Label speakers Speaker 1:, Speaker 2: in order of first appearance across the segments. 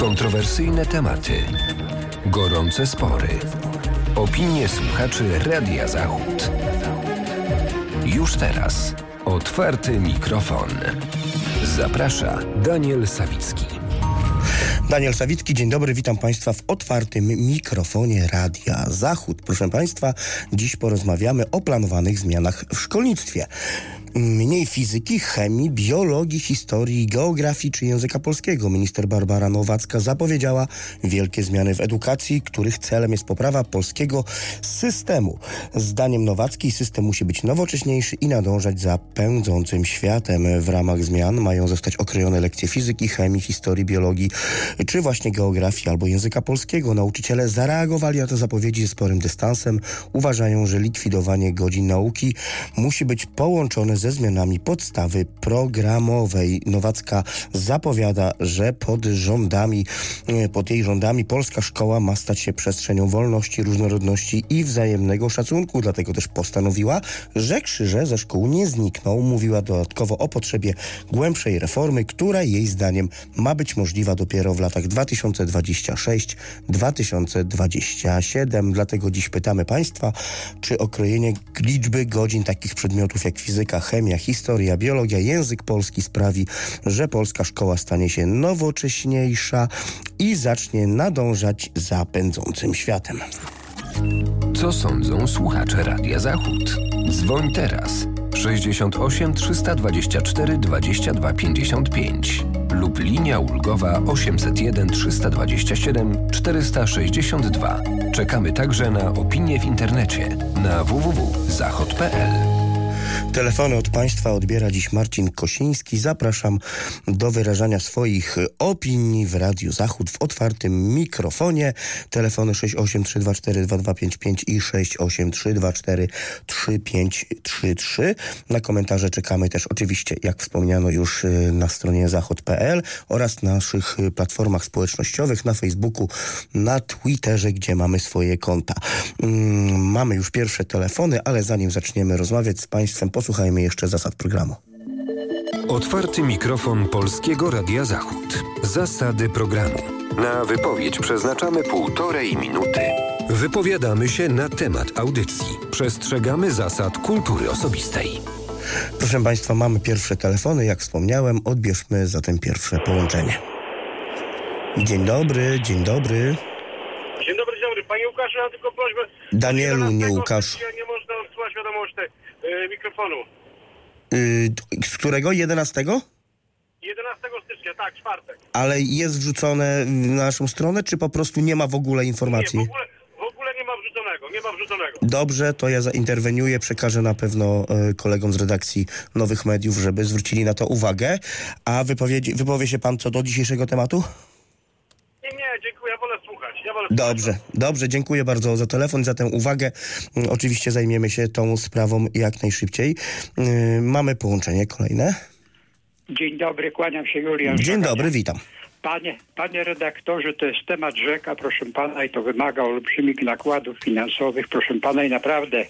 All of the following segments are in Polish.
Speaker 1: Kontrowersyjne tematy, gorące spory, opinie słuchaczy Radia Zachód. Już teraz otwarty mikrofon. Zaprasza Daniel Sawicki.
Speaker 2: Daniel Sawicki, dzień dobry, witam Państwa w otwartym mikrofonie Radia Zachód. Proszę Państwa, dziś porozmawiamy o planowanych zmianach w szkolnictwie mniej fizyki, chemii, biologii, historii, geografii czy języka polskiego. Minister Barbara Nowacka zapowiedziała wielkie zmiany w edukacji, których celem jest poprawa polskiego systemu. Zdaniem Nowackiej system musi być nowocześniejszy i nadążać za pędzącym światem. W ramach zmian mają zostać okrojone lekcje fizyki, chemii, historii, biologii czy właśnie geografii albo języka polskiego. Nauczyciele zareagowali na te zapowiedzi ze sporym dystansem. Uważają, że likwidowanie godzin nauki musi być połączone ze zmianami podstawy programowej. Nowacka zapowiada, że pod rządami, e, pod jej rządami polska szkoła ma stać się przestrzenią wolności, różnorodności i wzajemnego szacunku. Dlatego też postanowiła, że krzyże ze szkół nie znikną. Mówiła dodatkowo o potrzebie głębszej reformy, która jej zdaniem ma być możliwa dopiero w latach 2026-2027. Dlatego dziś pytamy Państwa, czy okrojenie liczby godzin takich przedmiotów jak fizyka, chemia, historia, biologia, język polski sprawi, że polska szkoła stanie się nowocześniejsza i zacznie nadążać za pędzącym światem.
Speaker 1: Co sądzą słuchacze Radia Zachód? Dzwoń teraz 68 324 22 55 lub linia ulgowa 801 327 462. Czekamy także na opinie w internecie na www.zachod.pl.
Speaker 2: Telefony od Państwa odbiera dziś Marcin Kosiński. Zapraszam do wyrażania swoich opinii w Radiu Zachód w otwartym mikrofonie. Telefony 683242255 i 683243533. Na komentarze czekamy też oczywiście, jak wspomniano już y, na stronie zachod.pl oraz na naszych platformach społecznościowych, na Facebooku, na Twitterze, gdzie mamy swoje konta. Mm, mamy już pierwsze telefony, ale zanim zaczniemy rozmawiać z Państwem, posłuchajmy jeszcze zasad programu.
Speaker 1: Otwarty mikrofon Polskiego Radia Zachód. Zasady programu. Na wypowiedź przeznaczamy półtorej minuty. Wypowiadamy się na temat audycji. Przestrzegamy zasad kultury osobistej.
Speaker 2: Proszę Państwa, mamy pierwsze telefony. Jak wspomniałem, odbierzmy zatem pierwsze połączenie. Dzień dobry, dzień dobry.
Speaker 3: Dzień dobry, dzień dobry. Panie Łukaszu, ja tylko prośbę...
Speaker 2: Danielu, nie Łukasz.
Speaker 3: Nie można odsłuchać wiadomości yy, mikrofonu.
Speaker 2: Yy, z którego? 11?
Speaker 3: 11 stycznia, tak, czwartek.
Speaker 2: Ale jest wrzucone na naszą stronę, czy po prostu nie ma w ogóle informacji?
Speaker 3: Nie, w ogóle, w ogóle nie ma wrzuconego, nie ma wrzuconego.
Speaker 2: Dobrze, to ja zainterweniuję, przekażę na pewno e, kolegom z redakcji Nowych Mediów, żeby zwrócili na to uwagę. A wypowiedzi, wypowie się pan co do dzisiejszego tematu?
Speaker 3: Nie, nie, dziękuję, ja wolę
Speaker 2: Dobrze, dobrze, dziękuję bardzo za telefon, za tę uwagę. Mm, Oczywiście zajmiemy się tą sprawą jak najszybciej. Yy, Mamy połączenie kolejne.
Speaker 4: Dzień dobry, kłaniam się Julian.
Speaker 2: Dzień dobry, witam.
Speaker 4: Panie, panie redaktorze, to jest temat rzeka, proszę pana, i to wymaga olbrzymich nakładów finansowych, proszę pana, i naprawdę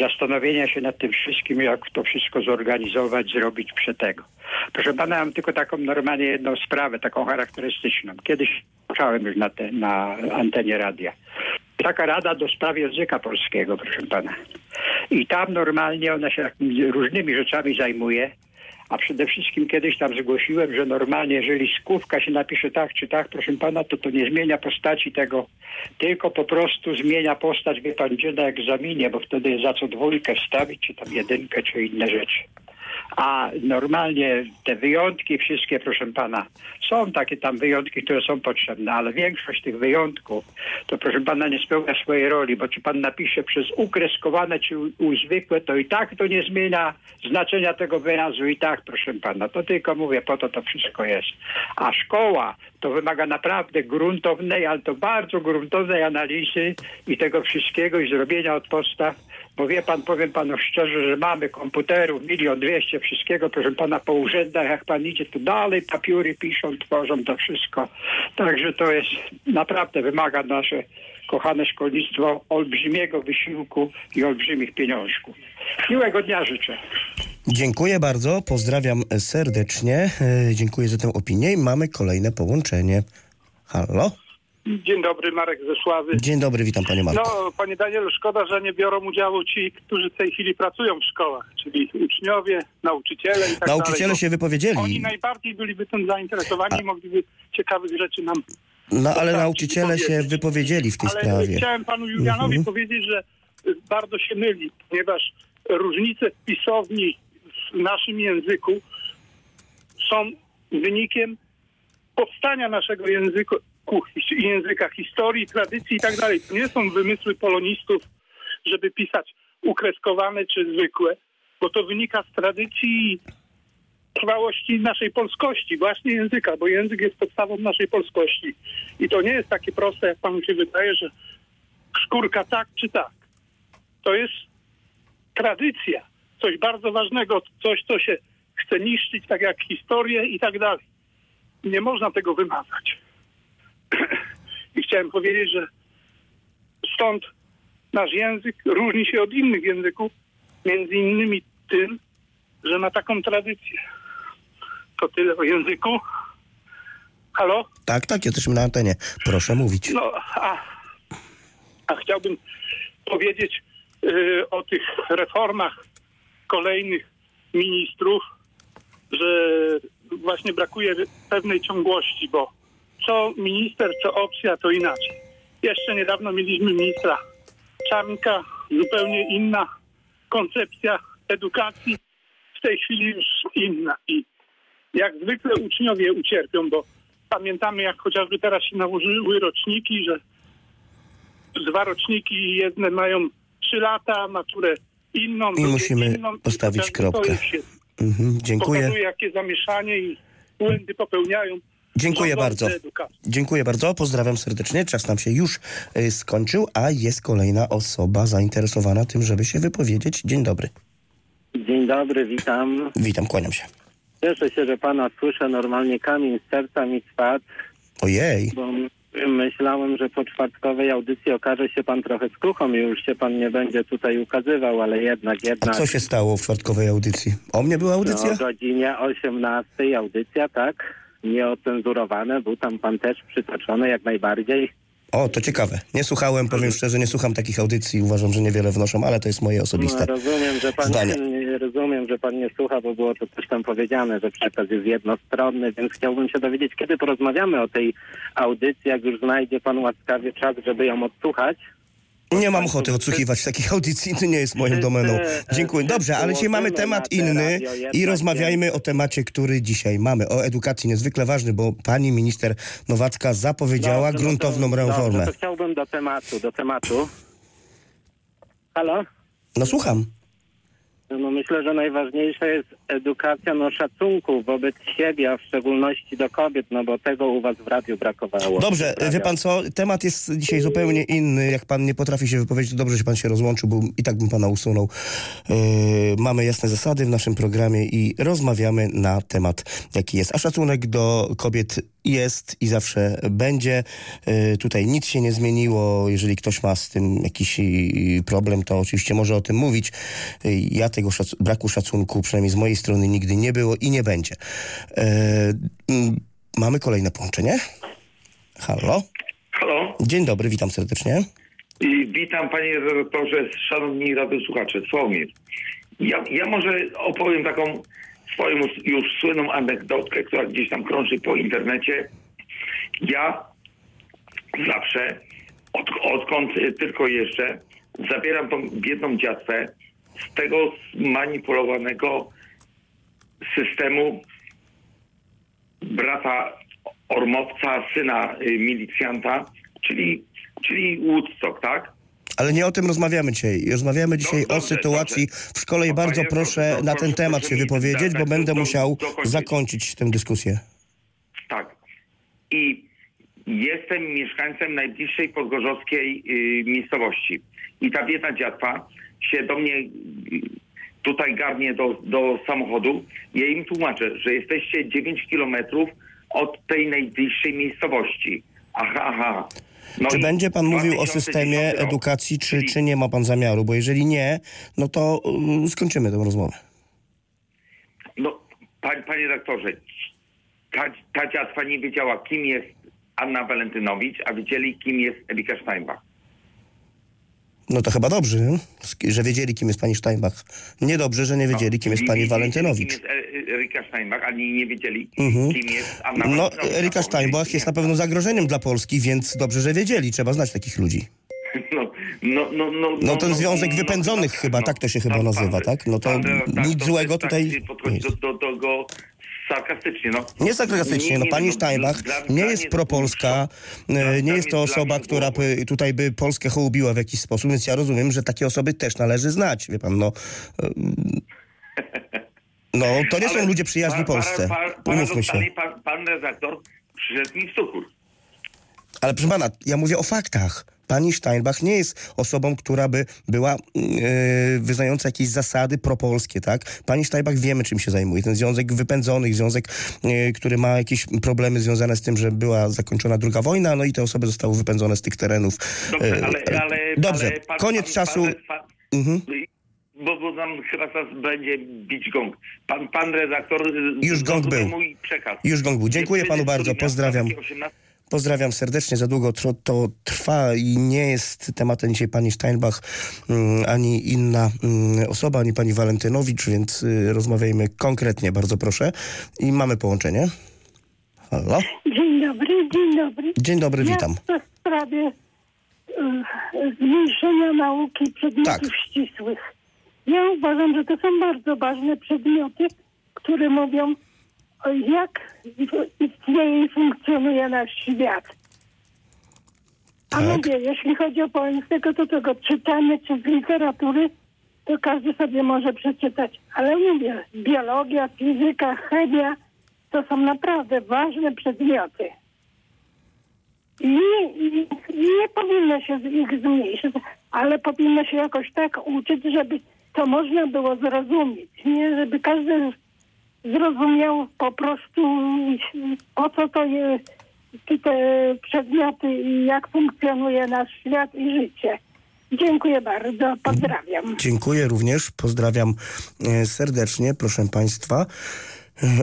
Speaker 4: zastanowienia się nad tym wszystkim, jak to wszystko zorganizować, zrobić przetego. Proszę pana, mam tylko taką normalnie jedną sprawę, taką charakterystyczną. Kiedyś słyszałem już na, te, na antenie radia. Taka rada do spraw języka polskiego, proszę pana. I tam normalnie ona się takimi różnymi rzeczami zajmuje. A przede wszystkim kiedyś tam zgłosiłem, że normalnie, jeżeli skówka się napisze tak czy tak, proszę pana, to to nie zmienia postaci tego, tylko po prostu zmienia postać, wie pan, gdzie na egzaminie, bo wtedy jest za co dwójkę wstawić, czy tam jedynkę, czy inne rzeczy. A normalnie te wyjątki wszystkie, proszę pana, są takie tam wyjątki, które są potrzebne, ale większość tych wyjątków, to proszę pana nie spełnia swojej roli, bo czy pan napisze przez ukreskowane czy uzwykłe, to i tak to nie zmienia znaczenia tego wyrazu i tak, proszę pana. To tylko mówię, po to to wszystko jest. A szkoła to wymaga naprawdę gruntownej, ale to bardzo gruntownej analizy i tego wszystkiego i zrobienia od podstaw, bo wie pan, powiem panu szczerze, że mamy komputerów, milion dwieście wszystkiego, proszę pana, po urzędach, jak pan idzie, to dalej papiery piszą, tworzą to wszystko. Także to jest, naprawdę wymaga nasze kochane szkolnictwo olbrzymiego wysiłku i olbrzymich pieniążków. Miłego dnia życzę.
Speaker 2: Dziękuję bardzo, pozdrawiam serdecznie. E, Dziękuję za tę opinię i mamy kolejne połączenie. Halo?
Speaker 5: Dzień dobry, Marek ze Sławy.
Speaker 2: Dzień dobry, witam panie Marku.
Speaker 5: No, panie Danielu, szkoda, że nie biorą udziału ci, którzy w tej chwili pracują w szkołach, czyli uczniowie, nauczyciele i tak
Speaker 2: Nauczyciele
Speaker 5: dalej.
Speaker 2: się
Speaker 5: Oni
Speaker 2: wypowiedzieli,
Speaker 5: najbardziej byliby tym zainteresowani i mogliby ciekawych rzeczy nam
Speaker 2: no ale nauczyciele się wypowiedzieli w tej
Speaker 5: Ale
Speaker 2: sprawie.
Speaker 5: chciałem panu Julianowi
Speaker 2: Mhm.
Speaker 5: powiedzieć, że bardzo się myli, ponieważ różnice w pisowni w naszym języku są wynikiem powstania naszego języku, języka historii, tradycji i tak dalej. To nie są wymysły polonistów, żeby pisać ukreskowane czy zwykłe, bo to wynika z tradycji trwałości naszej polskości, właśnie języka, bo język jest podstawą naszej polskości. I to nie jest takie proste, jak panu się wydaje, że szkórka tak czy tak. To jest tradycja, coś bardzo ważnego, coś, co się chce niszczyć, tak jak historię i tak dalej. Nie można tego wymazać. I chciałem powiedzieć, że stąd nasz język różni się od innych języków, między innymi tym, że ma taką tradycję. To tyle o języku. Halo?
Speaker 2: Tak, tak, jesteśmy na antenie. Proszę mówić.
Speaker 5: No, a, a chciałbym powiedzieć y, o tych reformach kolejnych ministrów, że właśnie brakuje pewnej ciągłości, bo co minister, co opcja, to inaczej. Jeszcze niedawno mieliśmy ministra Czarnka, zupełnie inna koncepcja edukacji, w tej chwili już inna. I jak zwykle uczniowie ucierpią, bo pamiętamy, jak chociażby teraz się nałożyły roczniki, że dwa roczniki, jedne mają trzy lata, maturę inną,
Speaker 2: I musimy
Speaker 5: inną.
Speaker 2: postawić
Speaker 5: chociażby to
Speaker 2: kropkę. Mhm, dziękuję.
Speaker 5: Pokazuje, jakie zamieszanie i błędy popełniają.
Speaker 2: Dziękuję bardzo. Dziękuję bardzo, pozdrawiam serdecznie. Czas nam się już y, skończył, a jest kolejna osoba zainteresowana tym, żeby się wypowiedzieć. Dzień dobry.
Speaker 6: Dzień dobry, witam.
Speaker 2: Witam, kłaniam się.
Speaker 6: Cieszę się, że pana słyszę. Normalnie kamień z serca mi spadł,
Speaker 2: Ojej,
Speaker 6: bo myślałem, że po czwartkowej audycji okaże się pan trochę skruchą i już się pan nie będzie tutaj ukazywał, ale jednak,
Speaker 2: a
Speaker 6: jednak.
Speaker 2: co się stało w czwartkowej audycji? O mnie była
Speaker 6: No,
Speaker 2: audycja?
Speaker 6: o godzinie 18 audycja, tak? Nieocenzurowane, był tam pan też przytoczony jak najbardziej.
Speaker 2: O, to ciekawe. Nie słuchałem, powiem szczerze, nie słucham takich audycji. Uważam, że niewiele wnoszą, ale to jest moje
Speaker 6: No,
Speaker 2: osobiste.
Speaker 6: rozumiem, że pan
Speaker 2: zdanie.
Speaker 6: nie, rozumiem, że pan nie słucha, bo było to też tam powiedziane, że przekaz jest jednostronny, więc chciałbym się dowiedzieć, kiedy porozmawiamy o tej audycji, jak już znajdzie pan łaskawie czas, żeby ją odsłuchać.
Speaker 2: Nie mam ochoty odsłuchiwać takich audycji, to nie jest moją domeną. Dziękuję. Dobrze, ale dzisiaj mamy temat inny i rozmawiajmy o temacie, który dzisiaj mamy. O edukacji, niezwykle ważny, bo pani minister Nowacka zapowiedziała
Speaker 6: Dobrze, no
Speaker 2: gruntowną
Speaker 6: to,
Speaker 2: reformę.
Speaker 6: Dobrze, to chciałbym do tematu, do tematu. Halo?
Speaker 2: No słucham.
Speaker 6: No myślę, że najważniejsza jest edukacja no, szacunku wobec siebie, a w szczególności do kobiet, no bo tego u was w radiu brakowało.
Speaker 2: Dobrze, wie pan co, temat jest dzisiaj zupełnie inny. Jak pan nie potrafi się wypowiedzieć, to dobrze, że pan się rozłączył, bo i tak bym pana usunął. Yy, mamy jasne zasady w naszym programie i rozmawiamy na temat, jaki jest. A szacunek do kobiet jest i zawsze będzie. Yy, tutaj nic się nie zmieniło. Jeżeli ktoś ma z tym jakiś yy, problem, to oczywiście może o tym mówić. Yy, ja tego szac- braku szacunku, przynajmniej z mojej strony, nigdy nie było i nie będzie. Mm, mamy kolejne połączenie. Halo?
Speaker 7: Halo
Speaker 2: Dzień dobry, witam serdecznie.
Speaker 7: i witam panie redaktorze, szanowni radiosłuchacze, Sławomir. Ja, ja może opowiem taką swoją już słynną anegdotkę, która gdzieś tam krąży po internecie. Ja zawsze, od, odkąd tylko jeszcze, zabieram tą biedną dziatwę z tego zmanipulowanego systemu brata Ormowca, syna y, milicjanta, czyli, czyli Woodstock, tak?
Speaker 2: Ale nie o tym rozmawiamy dzisiaj. Rozmawiamy dzisiaj
Speaker 7: No,
Speaker 2: o
Speaker 7: dobrze,
Speaker 2: sytuacji
Speaker 7: dobrze.
Speaker 2: w szkole i bardzo
Speaker 7: panie
Speaker 2: proszę na ten temat się wypowiedzieć,
Speaker 7: dać-
Speaker 2: bo będę
Speaker 7: do-
Speaker 2: musiał
Speaker 7: dokończyć.
Speaker 2: zakończyć tę dyskusję.
Speaker 7: Tak. I jestem mieszkańcem najbliższej podgorzowskiej y, miejscowości. I ta biedna dziatwa się do mnie y, tutaj garnie do, do samochodu. Ja im tłumaczę, że jesteście 9 kilometrów od tej najbliższej miejscowości. Aha, aha. No
Speaker 2: Czy będzie pan mówił o
Speaker 7: 2010
Speaker 2: systemie
Speaker 7: rok,
Speaker 2: edukacji, czy,
Speaker 7: czyli-
Speaker 2: czy nie ma pan zamiaru? Bo jeżeli nie, no to y, skończymy tę rozmowę.
Speaker 7: No, panie, panie redaktorze, ta, ta dziatwa nie wiedziała, kim jest Anna Walentynowicz, a wiedzieli, kim jest Erika Steinbach.
Speaker 2: No to chyba dobrze, nie? że wiedzieli, kim jest pani Steinbach. Niedobrze, że nie wiedzieli, kim jest
Speaker 7: Nie
Speaker 2: pani
Speaker 7: wiedzieli,
Speaker 2: Walentynowicz.
Speaker 7: Kim jest E- Erika Steinbach, ani nie wiedzieli,
Speaker 2: Mhm.
Speaker 7: kim jest Anna
Speaker 2: No. Erika Steinbach jest na pewno zagrożeniem dla Polski, więc dobrze, że wiedzieli. Trzeba znać takich ludzi.
Speaker 7: No, no, no, no,
Speaker 2: No ten związek wypędzonych chyba, tak to się chyba nazywa, tak? No to nic
Speaker 7: to
Speaker 2: złego
Speaker 7: jest
Speaker 2: tutaj
Speaker 7: Tak, podchodzi
Speaker 2: nie
Speaker 7: do, do, do sarkastycznie, no.
Speaker 2: Nie sarkastycznie, no pani Steinbach
Speaker 7: dla-
Speaker 2: nie jest propolska, e, nie jest to osoba, która by tutaj by Polskę hołubiła w jakiś sposób, więc ja rozumiem, że takie osoby też należy znać, wie pan, no. em, No, to nie są ludzie przyjaźni Polsce, umówmy się.
Speaker 7: Pan, pan redaktor przyszedł mi w cukór.
Speaker 2: Ale proszę pana, ja mówię o faktach. Pani Steinbach nie jest osobą, która by była e, wyznająca jakieś zasady propolskie, tak? Pani Steinbach wiemy, czym się zajmuje. Ten związek wypędzonych, związek, e, który ma jakieś problemy związane z tym, że była zakończona druga wojna, no i te osoby zostały wypędzone z tych terenów.
Speaker 7: Dobrze,
Speaker 2: E,
Speaker 7: ale... ale
Speaker 2: Dobrze,
Speaker 7: ale pan,
Speaker 2: koniec
Speaker 7: pan,
Speaker 2: czasu.
Speaker 7: Pan,
Speaker 2: Mhm.
Speaker 7: bo, bo nam chyba teraz będzie bić gong. Pan, pan redaktor...
Speaker 2: Już gong był.
Speaker 7: mój przekaz.
Speaker 2: Już gong był. Dziękuję panu bardzo, pozdrawiam.
Speaker 7: Takie 18
Speaker 2: Pozdrawiam serdecznie, za długo to, trwa i nie jest tematem dzisiaj pani Steinbach, mm, ani inna mm, osoba, ani pani Walentynowicz, więc y, rozmawiajmy konkretnie, bardzo proszę. I mamy połączenie. Halo?
Speaker 8: Dzień dobry, dzień dobry.
Speaker 2: Dzień dobry, witam.
Speaker 8: Ja w sprawie y, zmniejszenia nauki przedmiotów
Speaker 2: Tak.
Speaker 8: ścisłych. Ja uważam, że to są bardzo ważne przedmioty, które mówią, jak istnieje i funkcjonuje nasz świat. A
Speaker 2: Tak.
Speaker 8: mówię, jeśli chodzi o polskiego, to tego czytanie czy z literatury, to każdy sobie może przeczytać. Ale mówię, biologia, fizyka, chemia, to są naprawdę ważne przedmioty. I nie, i nie powinno się z ich zmniejszyć, ale powinno się jakoś tak uczyć, żeby to można było zrozumieć. Nie, żeby każdy zrozumiał po prostu po co to jest te przedmioty i jak funkcjonuje nasz świat i życie. Dziękuję bardzo, pozdrawiam.
Speaker 2: Dziękuję również, pozdrawiam e, serdecznie, proszę Państwa.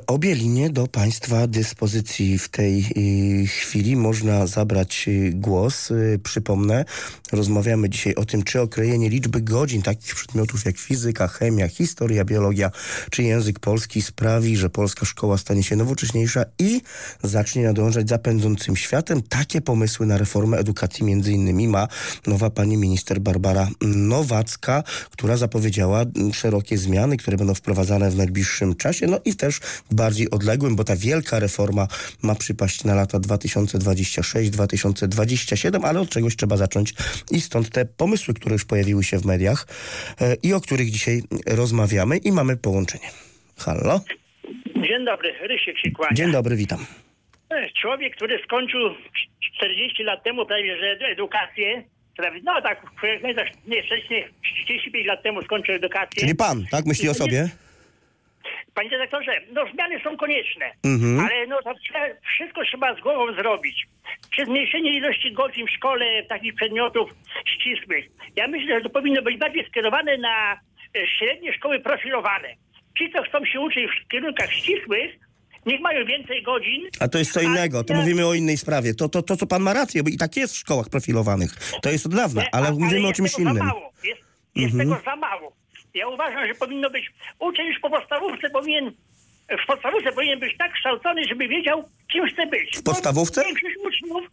Speaker 2: Obie linie do Państwa dyspozycji w tej e, chwili można zabrać e, głos. E, Przypomnę, rozmawiamy dzisiaj o tym, czy okrojenie liczby godzin takich przedmiotów jak fizyka, chemia, historia, biologia czy język polski sprawi, że polska szkoła stanie się nowocześniejsza i zacznie nadążać za pędzącym światem. Takie pomysły na reformę edukacji między innymi ma nowa pani minister Barbara Nowacka, która zapowiedziała szerokie zmiany, które będą wprowadzane w najbliższym czasie, no i też bardziej odległym, bo ta wielka reforma ma przypaść na lata 2026-2027, ale od czegoś trzeba zacząć i stąd te pomysły, które już pojawiły się w mediach e, i o których dzisiaj rozmawiamy i mamy połączenie. Halo?
Speaker 9: Dzień dobry, Rysiek się kłania.
Speaker 2: Dzień dobry, witam.
Speaker 9: E, Człowiek, który skończył 40 lat temu prawie że edukację, no tak, nie, tak, nie, wcześniej 35 lat temu skończył edukację.
Speaker 2: Czyli pan, tak? Myśli o sobie?
Speaker 9: Panie dyrektorze, no zmiany są konieczne,
Speaker 2: Mhm.
Speaker 9: ale no to wszystko trzeba z głową zrobić. Czy zmniejszenie ilości godzin w szkole takich przedmiotów ścisłych. Ja myślę, że to powinno być bardziej skierowane na e, średnie szkoły profilowane. Ci, co chcą się uczyć w kierunkach ścisłych, niech mają więcej godzin.
Speaker 2: A to jest co innego, to
Speaker 9: Ale-
Speaker 2: mówimy o innej sprawie. To, to, to co pan ma rację, bo i tak jest w szkołach profilowanych. To jest od dawna, ale
Speaker 9: a-
Speaker 2: mówimy o czymś innym.
Speaker 9: Jest, jest
Speaker 2: Mhm.
Speaker 9: tego za mało. Ja uważam, że powinno być, uczeń już po podstawówce powinien, w podstawówce powinien być tak kształcony, żeby wiedział, kim chce być.
Speaker 2: W podstawówce?
Speaker 9: Bo Większość uczniów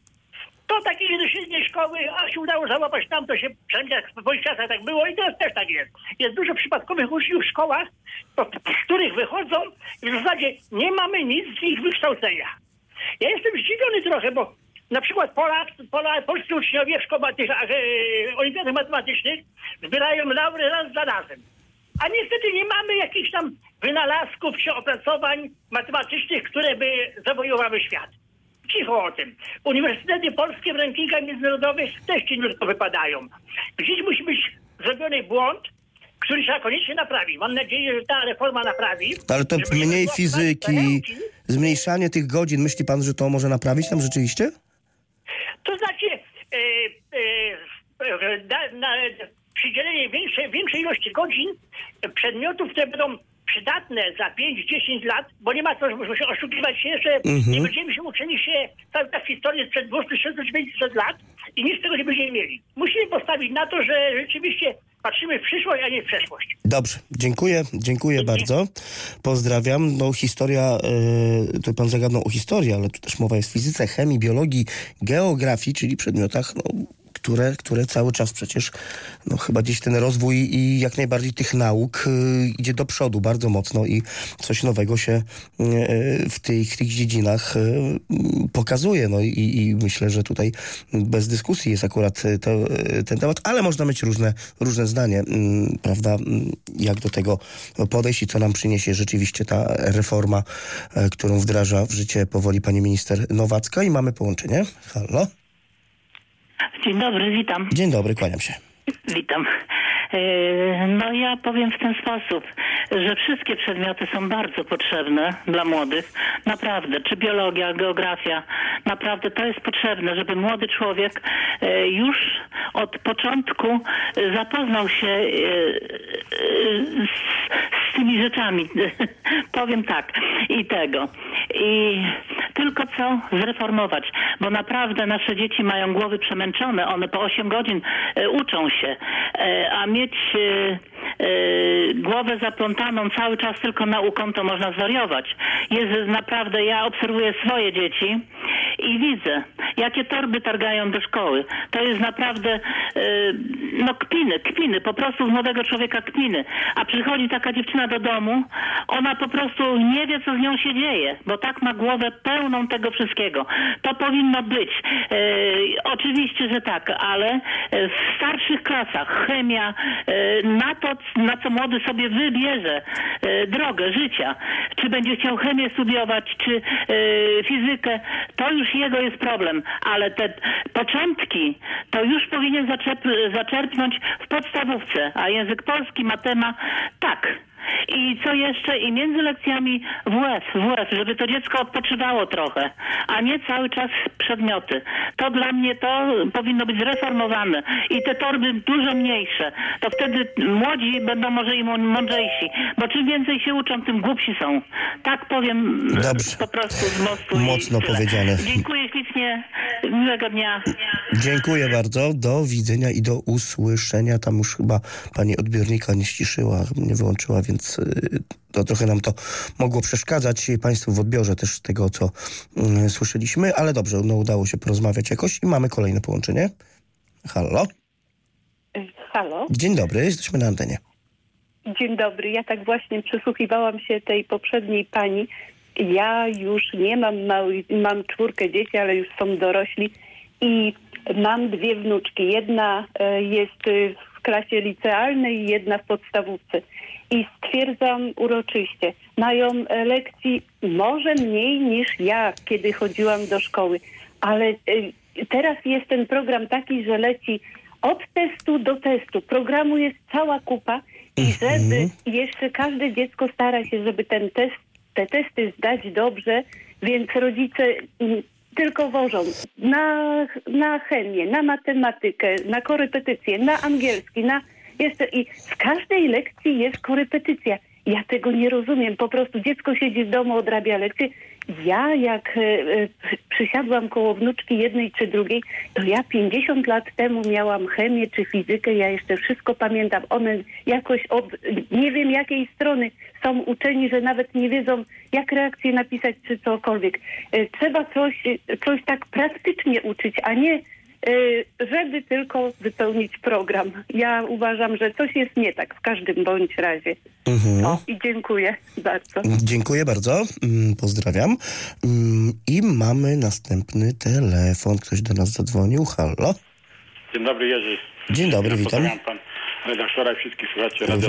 Speaker 9: to takie idzie do średniej szkoły, a się udało załapać tam, to się przynajmniej w moich czasach tak było i teraz też tak jest. Jest dużo przypadkowych uczniów w szkołach, po- z których wychodzą i w zasadzie nie mamy nic z ich wykształcenia. Ja jestem zdziwiony trochę, bo na przykład Polak, Pola, polscy uczniowie w szkołach e, olimpiadach matematycznych zbierają laury raz za razem. A niestety nie mamy jakichś tam wynalazków czy opracowań matematycznych, które by zawojowały świat. Cicho o tym. Uniwersytety polskie w rankingach międzynarodowych też cieniutko wypadają. Gdzieś musi być zrobiony błąd, który trzeba koniecznie naprawić. Mam nadzieję, że ta reforma naprawi.
Speaker 2: Ale to
Speaker 9: się
Speaker 2: mniej fizyki, zmniejszanie tych godzin, myśli pan, że to może naprawić tam rzeczywiście?
Speaker 9: To znaczy e, e, da, na, przydzielenie większej, większej ilości godzin przedmiotów, które będą przydatne za 5-10 lat, bo nie ma co oszukiwać się, że
Speaker 2: Mhm.
Speaker 9: nie będziemy się uczeni się cały czas historii sprzed 2900 lat i nic z tego nie będziemy mieli. Musimy postawić na to, że rzeczywiście patrzymy w przyszłość, a nie w przeszłość.
Speaker 2: Dobrze, dziękuję, dziękuję bardzo. Pozdrawiam. No historia, y, to pan zagadnął o historii, ale tu też mowa jest w fizyce, chemii, biologii, geografii, czyli przedmiotach, no, które, które cały czas przecież, no chyba gdzieś ten rozwój i jak najbardziej tych nauk y, idzie do przodu bardzo mocno i coś nowego się y, w, tych, tych dziedzinach y, pokazuje. No i, i myślę, że tutaj bez dyskusji jest akurat y, to, y, ten temat, ale można mieć różne, różne zdanie, mm, prawda, jak do tego podejść i co nam przyniesie rzeczywiście ta reforma, którą wdraża w życie powoli pani minister Nowacka i mamy połączenie. Halo?
Speaker 10: Dzień dobry, witam.
Speaker 2: Dzień dobry, kłaniam się.
Speaker 10: Witam. E, No ja powiem w ten sposób, że wszystkie przedmioty są bardzo potrzebne dla młodych. Naprawdę. Czy biologia, geografia. Naprawdę to jest potrzebne, żeby młody człowiek e, już od początku e, zapoznał się z, z tymi rzeczami. powiem tak. I tego. I tylko co zreformować, bo naprawdę nasze dzieci mają głowy przemęczone, one po 8 godzin e, uczą się, e, a mieć e, głowę zaplątaną cały czas tylko nauką, to można zwariować. Jest naprawdę, ja obserwuję swoje dzieci i widzę, jakie torby targają do szkoły. To jest naprawdę, e, no kpiny, kpiny, po prostu z młodego człowieka kpiny. A przychodzi taka dziewczyna do domu, ona po prostu nie wie, co z nią się dzieje, bo tak ma głowę pełną tego wszystkiego. To powinno być. E, oczywiście, że tak, ale e, w starszych klasach chemia, e, na to, na co młody sobie wybierze e, drogę życia, czy będzie chciał chemię studiować, czy e, fizykę, to już jego jest problem, ale te początki to już powinien zaczep, zaczerpnąć w podstawówce, a język polski, matema, tak. I co jeszcze? I między lekcjami WF, WF, żeby to dziecko odpoczywało trochę, a nie cały czas przedmioty. To dla mnie to powinno być zreformowane i te torby dużo mniejsze. To wtedy młodzi będą może i mądrzejsi, bo czym więcej się uczą, tym głupsi są. Tak powiem
Speaker 2: Dobrze.
Speaker 10: po prostu z mostu.
Speaker 2: Mocno powiedziane.
Speaker 10: Dziękuję ślicznie. Miłego dnia.
Speaker 2: Dziękuję bardzo. Do widzenia i do usłyszenia. Tam już chyba pani odbiornika nie ściszyła, nie wyłączyła, więc y, to trochę nam to mogło przeszkadzać Państwu w odbiorze też tego, co y, słyszeliśmy, ale dobrze, no udało się porozmawiać jakoś i mamy kolejne połączenie. Halo?
Speaker 11: Halo,
Speaker 2: Dzień dobry, jesteśmy na antenie.
Speaker 11: dzień dobry. Ja tak właśnie przysłuchiwałam się tej poprzedniej pani. Ja już nie mam mały, mam czwórkę dzieci, ale już są dorośli i mam dwie wnuczki. Jedna e, jest e, w klasie licealnej, jedna w podstawówce. I stwierdzam uroczyście, mają e, lekcji może mniej niż ja, kiedy chodziłam do szkoły, ale teraz jest ten program taki, że leci od testu do testu. Programu jest cała kupa i żeby jeszcze każde dziecko stara się, żeby ten test, te testy zdać dobrze, więc rodzice mm, tylko wożą na, na chemię, na matematykę, na korepetycję, na angielski, na jeszcze i w każdej lekcji jest korepetycja. Ja tego nie rozumiem. Po prostu dziecko siedzi w domu, odrabia lekcje. Ja jak e, e, przysiadłam koło wnuczki jednej czy drugiej, to ja 50 lat temu miałam chemię czy fizykę, ja jeszcze wszystko pamiętam. One jakoś od nie wiem jakiej strony są uczeni, że nawet nie wiedzą jak reakcję napisać czy cokolwiek. E, Trzeba coś, coś tak praktycznie uczyć, a nie żeby tylko wypełnić program. Ja uważam, że coś jest nie tak w każdym bądź razie.
Speaker 2: Mhm.
Speaker 11: O, i dziękuję bardzo.
Speaker 2: Dziękuję bardzo, mm, pozdrawiam. Mm, I mamy następny telefon. Ktoś do nas zadzwonił. Halo?
Speaker 12: Dzień dobry Jerzy.
Speaker 2: Dzień dobry, witam.
Speaker 12: Pozdrawiam pan redaktora i wszystkich słuchaczy Radia.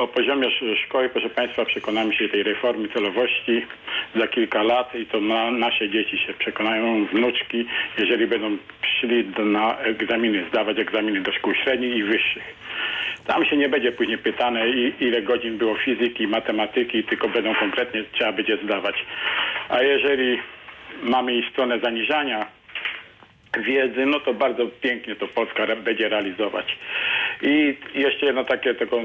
Speaker 12: O poziomie sz- szkoły, proszę Państwa, przekonamy się tej reformy celowości za kilka lat i to na, nasze dzieci się przekonają, wnuczki, jeżeli będą szli do, na egzaminy, zdawać egzaminy do szkół średnich i wyższych. Tam się nie będzie później pytane, ile godzin było fizyki, matematyki, tylko będą konkretnie trzeba będzie zdawać. A jeżeli mamy i stronę zaniżania wiedzy, no to bardzo pięknie to Polska będzie realizować. I jeszcze jedno takie tylko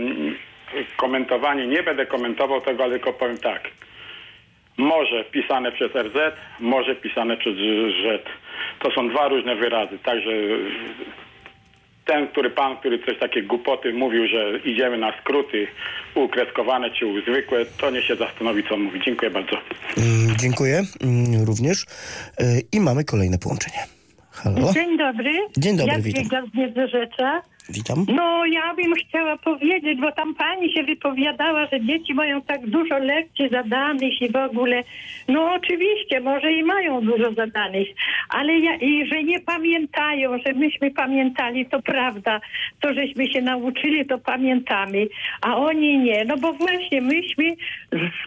Speaker 12: komentowanie, nie będę komentował tego, ale tylko powiem tak. Może pisane przez RZ, może pisane przez Z. To są dwa różne wyrazy. Także ten, który pan, który coś takie głupoty mówił, że idziemy na skróty ukreskowane czy zwykłe, to nie się zastanowi, co mówi. Dziękuję bardzo.
Speaker 2: Mm, dziękuję mm, również. Y, I mamy kolejne połączenie. Halo?
Speaker 8: Dzień dobry.
Speaker 2: Dzień dobry,
Speaker 8: Jadwiga
Speaker 2: witam.
Speaker 8: z Miedzorzecza.
Speaker 2: Witam.
Speaker 8: No, ja bym chciała powiedzieć, bo tam pani się wypowiadała, że dzieci mają tak dużo lekcji zadanych i w ogóle. No oczywiście, może i mają dużo zadanych, ale ja, i że nie pamiętają, że myśmy pamiętali, to prawda. To, żeśmy się nauczyli, to pamiętamy, a oni nie. No bo właśnie myśmy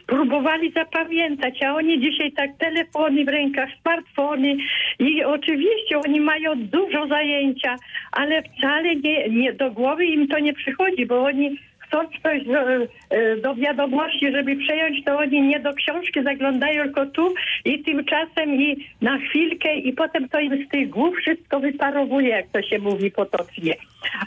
Speaker 8: spróbowali zapamiętać, a oni dzisiaj tak telefony w rękach, smartfony i oczywiście oni mają dużo zajęcia, ale wcale nie, nie do głowy im to nie przychodzi, bo oni chcąc coś do, e, do wiadomości, żeby przejąć, to oni nie do książki zaglądają, tylko tu i tymczasem i na chwilkę i potem to im z tych głów wszystko wyparowuje, jak to się mówi potocznie.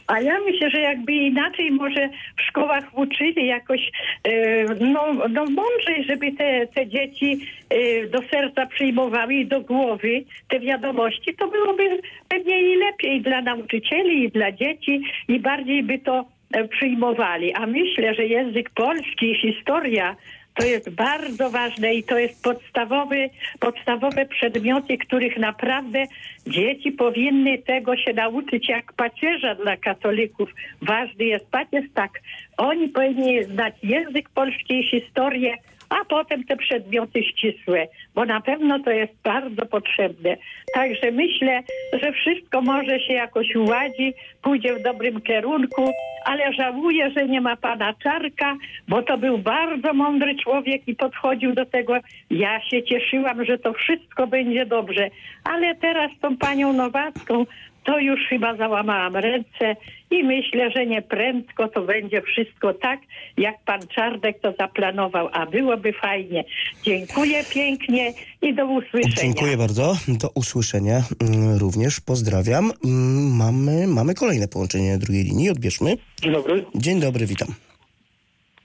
Speaker 8: A ja myślę, że jakby inaczej może w szkołach uczyli jakoś e, no, no mądrzej, żeby te, te dzieci e, do serca przyjmowały i do głowy te wiadomości, to byłoby pewnie i lepiej dla nauczycieli i dla dzieci i bardziej by to e, przyjmowali. A myślę, że język polski, historia to jest bardzo ważne i to jest podstawowy, podstawowe przedmioty, których naprawdę dzieci powinny tego się nauczyć jak pacierza dla katolików. Ważny jest pacierz, tak. Oni powinni znać język polski i historię, a potem te przedmioty ścisłe, bo na pewno to jest bardzo potrzebne. Także myślę, że wszystko może się jakoś uładzi, pójdzie w dobrym kierunku, ale żałuję, że nie ma pana Czarka, bo to był bardzo mądry człowiek i podchodził do tego. Ja się cieszyłam, że to wszystko będzie dobrze, ale teraz tą panią Nowacką to już chyba załamałam ręce i myślę, że nie prędko to będzie wszystko tak, jak pan Czardek to zaplanował, a byłoby fajnie. Dziękuję pięknie i do usłyszenia.
Speaker 2: Dziękuję bardzo. Do usłyszenia mm, również. Pozdrawiam. Mm, Mamy, mamy kolejne połączenie na drugiej linii. Odbierzmy.
Speaker 13: Dzień dobry.
Speaker 2: Dzień dobry, witam.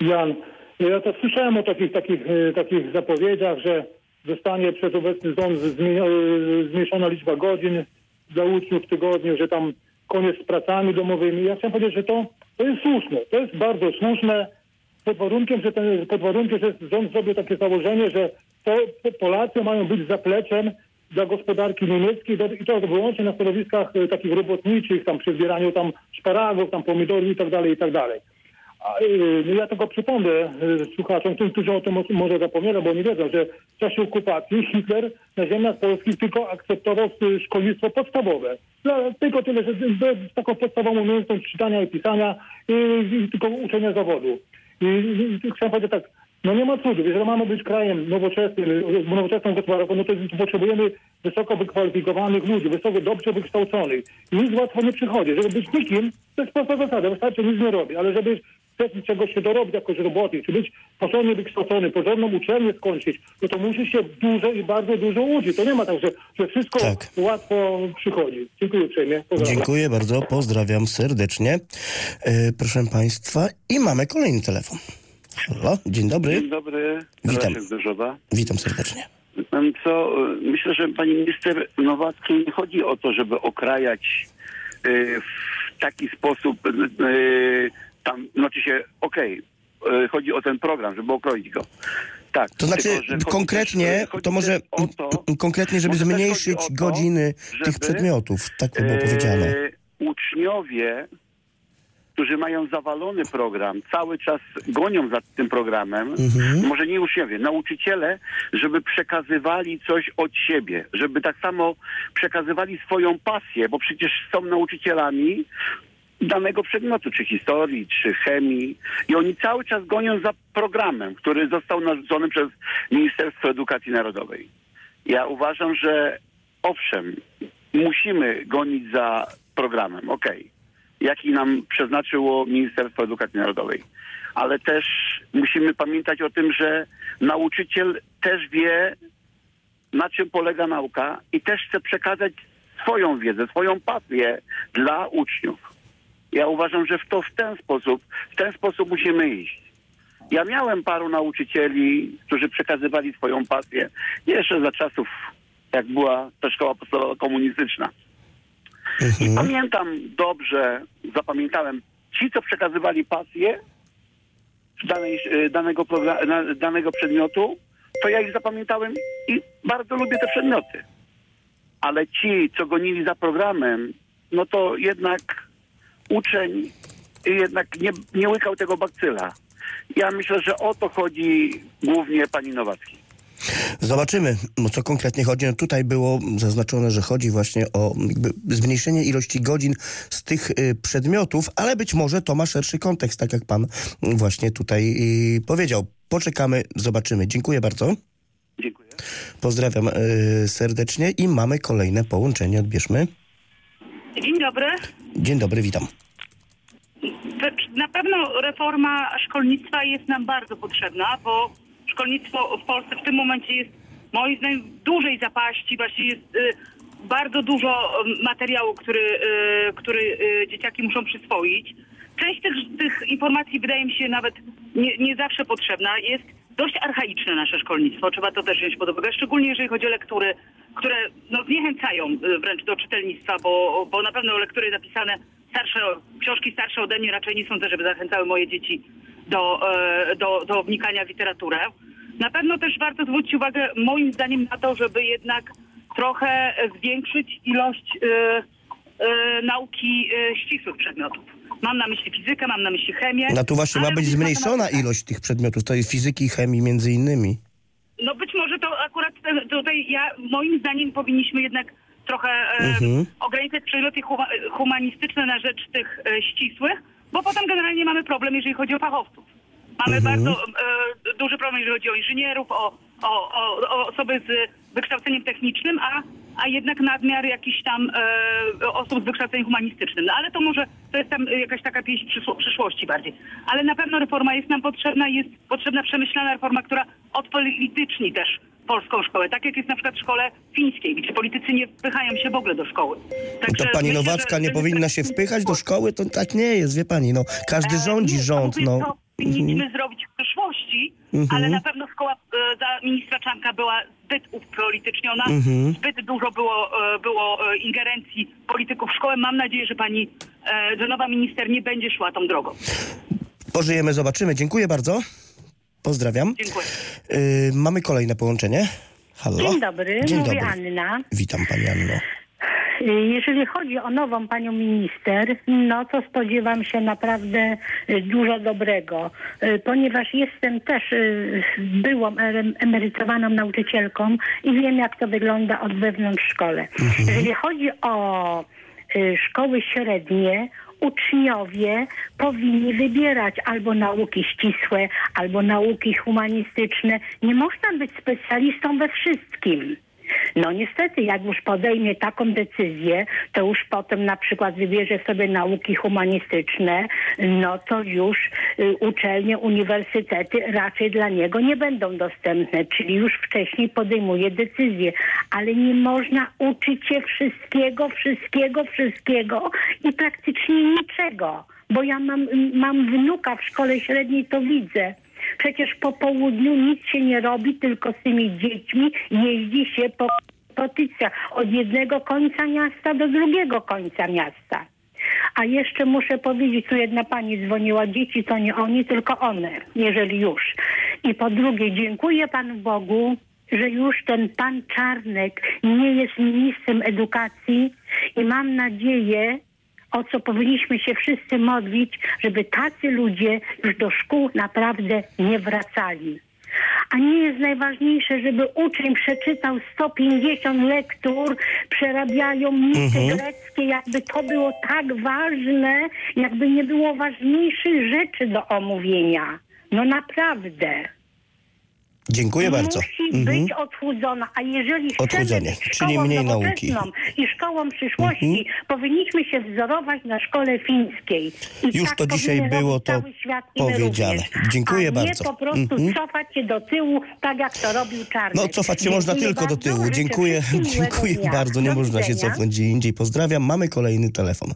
Speaker 13: Jan, ja to słyszałem o takich, takich, e, takich zapowiedziach, że zostanie przez obecny rząd e, zmniejszona liczba godzin dla uczniów w tygodniu, że tam koniec z pracami domowymi. Ja chciałem powiedzieć, że to, to jest słuszne. To jest bardzo słuszne pod warunkiem, że ten, pod warunkiem, że rząd zrobił takie założenie, że to, to Polacy mają być zapleczem dla gospodarki niemieckiej i to wyłącznie na stanowiskach e, takich robotniczych, tam przy zbieraniu tam szparagów, tam pomidorów i tak dalej, i tak dalej. Y, no ja tylko przypomnę y, słuchaczom, tym, którzy o tym może zapomnieli, bo nie wiedzą, że w czasie okupacji Hitler na ziemiach polskich tylko akceptował szkolnictwo podstawowe. No, tylko tyle, że z taką podstawową umiejętność czytania i pisania y, i tylko uczenia zawodu. I, chciałem powiedzieć tak, no nie ma cudu, jeżeli mamy być krajem nowoczesnym, nowoczesną gospodarką, no to potrzebujemy wysoko wykwalifikowanych ludzi, wysoko dobrze wykształconych. I nic łatwo nie przychodzi. Żeby być nikim, to jest prosta zasada, wystarczy nic nie robi, ale żeby chcesz czegoś się dorobić jakoś roboty, czy być porządnie wykształcony, porządną uczelnię skończyć, no to musisz się dużo i bardzo dużo uczyć. To nie ma tak, że, że wszystko łatwo przychodzi. Dziękuję uprzejmie. Pozdrawiam.
Speaker 2: Dziękuję bardzo. Pozdrawiam serdecznie. E, proszę Państwa. I mamy kolejny telefon. Halo, dzień dobry.
Speaker 14: Dzień dobry.
Speaker 2: Witam. Witam serdecznie.
Speaker 14: Co, y, myślę, że pani minister Nowackiej nie chodzi o to, żeby okrajać y, w taki sposób tam, znaczy się, okej, y, chodzi o ten program, żeby okroić go. Tak.
Speaker 2: To znaczy
Speaker 14: tylko,
Speaker 2: konkretnie,
Speaker 14: też-
Speaker 2: to może
Speaker 14: to,
Speaker 2: konkretnie, żeby
Speaker 14: może
Speaker 2: zmniejszyć
Speaker 14: to,
Speaker 2: godziny tych
Speaker 14: żeby,
Speaker 2: przedmiotów. Tak by było powiedziane.
Speaker 14: e, uczniowie, którzy mają zawalony program, cały czas gonią za tym programem,
Speaker 2: Mhm.
Speaker 14: może nie uczniowie, nauczyciele, żeby przekazywali coś od siebie, żeby tak samo przekazywali swoją pasję, bo przecież są nauczycielami danego przedmiotu, czy historii, czy chemii i oni cały czas gonią za programem, który został narzucony przez Ministerstwo Edukacji Narodowej. Ja uważam, że owszem, musimy gonić za programem, okej, jaki nam przeznaczyło Ministerstwo Edukacji Narodowej. Ale też musimy pamiętać o tym, że nauczyciel też wie, na czym polega nauka i też chce przekazać swoją wiedzę, swoją pasję dla uczniów. Ja uważam, że w to w ten sposób, w ten sposób musimy iść. Ja miałem paru nauczycieli, którzy przekazywali swoją pasję jeszcze za czasów, jak była ta szkoła podstawowa komunistyczna. I pamiętam dobrze, zapamiętałem, ci, co przekazywali pasję danej, e, danego, danego przedmiotu, to ja ich zapamiętałem i bardzo lubię te przedmioty. Ale ci, co gonili za programem, no to jednak uczeń jednak nie, nie łykał tego bakcyla. Ja myślę, że o to chodzi głównie pani Nowacki.
Speaker 2: Zobaczymy, o co konkretnie chodzi. No tutaj było zaznaczone, że chodzi właśnie o zmniejszenie ilości godzin z tych y, przedmiotów, ale być może to ma szerszy kontekst, tak jak pan właśnie tutaj y, powiedział. Poczekamy, zobaczymy. Dziękuję bardzo.
Speaker 14: Dziękuję.
Speaker 2: Pozdrawiam y, serdecznie i mamy kolejne połączenie. Odbierzmy.
Speaker 15: Dzień dobry.
Speaker 2: Dzień dobry, witam.
Speaker 15: Na pewno reforma szkolnictwa jest nam bardzo potrzebna, bo szkolnictwo w Polsce w tym momencie jest moim zdaniem w dużej zapaści. Właśnie jest y, bardzo dużo y, materiału, który, y, który y, dzieciaki muszą przyswoić. Część tych, tych informacji wydaje mi się nawet nie, nie zawsze potrzebna. Jest dość archaiczne nasze szkolnictwo, trzeba to też wziąć pod uwagę, szczególnie jeżeli chodzi o lektury, które no, zniechęcają y, wręcz do czytelnictwa, bo, bo na pewno lektury napisane starsze, książki starsze ode mnie raczej nie sądzę, żeby zachęcały moje dzieci do, e, do, do wnikania w literaturę. Na pewno też warto zwrócić uwagę moim zdaniem na to, żeby jednak trochę zwiększyć ilość e, e, nauki ścisłych przedmiotów. Mam na myśli fizykę, mam na myśli chemię.
Speaker 2: No tu właśnie ma być zmniejszona ilość tych przedmiotów, to jest fizyki i chemii między innymi.
Speaker 15: No być może to akurat tutaj ja moim zdaniem powinniśmy jednak trochę e,
Speaker 2: Mhm.
Speaker 15: ograniczać przedmioty huma, humanistyczne na rzecz tych e, ścisłych, bo potem generalnie mamy problem, jeżeli chodzi o fachowców. Mamy
Speaker 2: Mhm.
Speaker 15: bardzo e, duży problem, jeżeli chodzi o inżynierów, o, o, o, o osoby z wykształceniem technicznym, a, a jednak nadmiar jakichś tam e, osób z wykształceniem humanistycznym. No ale to może to jest tam jakaś taka pieśń przyszło, przyszłości bardziej. Ale na pewno reforma jest nam potrzebna, jest potrzebna przemyślana reforma, która odpolityczni też polską szkołę. Tak jak jest na przykład w szkole fińskiej, gdzie politycy nie wpychają się w ogóle do szkoły.
Speaker 2: To
Speaker 15: Także
Speaker 2: pani
Speaker 15: myślę,
Speaker 2: Nowacka
Speaker 15: że-
Speaker 2: nie powinna się wpychać do szkoły? To tak nie jest, wie pani, no. Każdy rządzi rząd, no.
Speaker 15: Powinniśmy zrobić w przyszłości,
Speaker 2: Mhm.
Speaker 15: ale na pewno szkoła e, za ministra Czanka była zbyt upolityczniona,
Speaker 2: Mhm.
Speaker 15: zbyt dużo było, e, było e, ingerencji polityków w szkołę. Mam nadzieję, że pani, e, że nowa minister nie będzie szła tą drogą.
Speaker 2: Pożyjemy, zobaczymy. Dziękuję bardzo. Pozdrawiam.
Speaker 15: Dziękuję.
Speaker 2: Y, mamy kolejne połączenie. Halo?
Speaker 16: Dzień dobry,
Speaker 2: Dzień
Speaker 16: mówię
Speaker 2: dobry.
Speaker 16: Anna.
Speaker 2: Witam pani Anno.
Speaker 16: Jeżeli chodzi o nową panią minister, no to spodziewam się naprawdę y, dużo dobrego, y, ponieważ jestem też y, byłą emerytowaną nauczycielką i wiem, jak to wygląda od wewnątrz w szkole. Jeżeli chodzi o y, szkoły średnie, uczniowie powinni wybierać albo nauki ścisłe, albo nauki humanistyczne. Nie można być specjalistą we wszystkim. No niestety, jak już podejmie taką decyzję, to już potem na przykład wybierze sobie nauki humanistyczne, no to już y, uczelnie, uniwersytety raczej dla niego nie będą dostępne, czyli już wcześniej podejmuje decyzję. Ale nie można uczyć się wszystkiego, wszystkiego, wszystkiego i praktycznie niczego. Bo ja mam, mam wnuka w szkole średniej, to widzę. Przecież po południu nic się nie robi, tylko z tymi dziećmi jeździ się po petycjach od jednego końca miasta do drugiego końca miasta. A jeszcze muszę powiedzieć, tu jedna pani dzwoniła, dzieci to nie oni, tylko one, jeżeli już. I po drugie, dziękuję Panu Bogu, że już ten pan Czarnek nie jest ministrem edukacji i mam nadzieję, o co powinniśmy się wszyscy modlić, żeby tacy ludzie już do szkół naprawdę nie wracali. A nie jest najważniejsze, żeby uczeń przeczytał 150 lektur, przerabiają misy
Speaker 2: Mhm.
Speaker 16: greckie, jakby to było tak ważne, jakby nie było ważniejszych rzeczy do omówienia. No naprawdę.
Speaker 2: Dziękuję bardzo.
Speaker 16: Musi
Speaker 2: Mhm.
Speaker 16: być odchudzona, a jeżeli chcemy
Speaker 2: Odchudzenie,
Speaker 16: być
Speaker 2: czyli
Speaker 16: szkołą
Speaker 2: mniej nauki.
Speaker 16: i szkołą przyszłości,
Speaker 2: Mhm.
Speaker 16: powinniśmy się wzorować na szkole fińskiej. I
Speaker 2: Już
Speaker 16: tak
Speaker 2: to dzisiaj było to powiedziane.
Speaker 16: również.
Speaker 2: Dziękuję
Speaker 16: a
Speaker 2: bardzo.
Speaker 16: nie po prostu
Speaker 2: Mhm.
Speaker 16: cofać się do tyłu, tak jak to robił Czarnek.
Speaker 2: No cofać się można tylko do tyłu. Dziękuję, dziękuję
Speaker 16: dnia.
Speaker 2: bardzo. Nie
Speaker 16: Do
Speaker 2: można się cofnąć gdzie indziej. Pozdrawiam. Mamy kolejny telefon.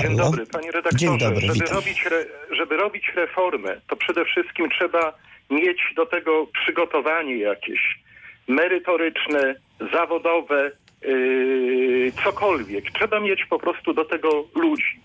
Speaker 17: Dzień
Speaker 2: Halo?
Speaker 17: dobry, panie redaktorze.
Speaker 2: Dzień dobry,
Speaker 17: żeby,
Speaker 2: witam.
Speaker 17: robić re, żeby robić reformę, to przede wszystkim trzeba mieć do tego przygotowanie jakieś merytoryczne, zawodowe, yy, cokolwiek. Trzeba mieć po prostu do tego ludzi.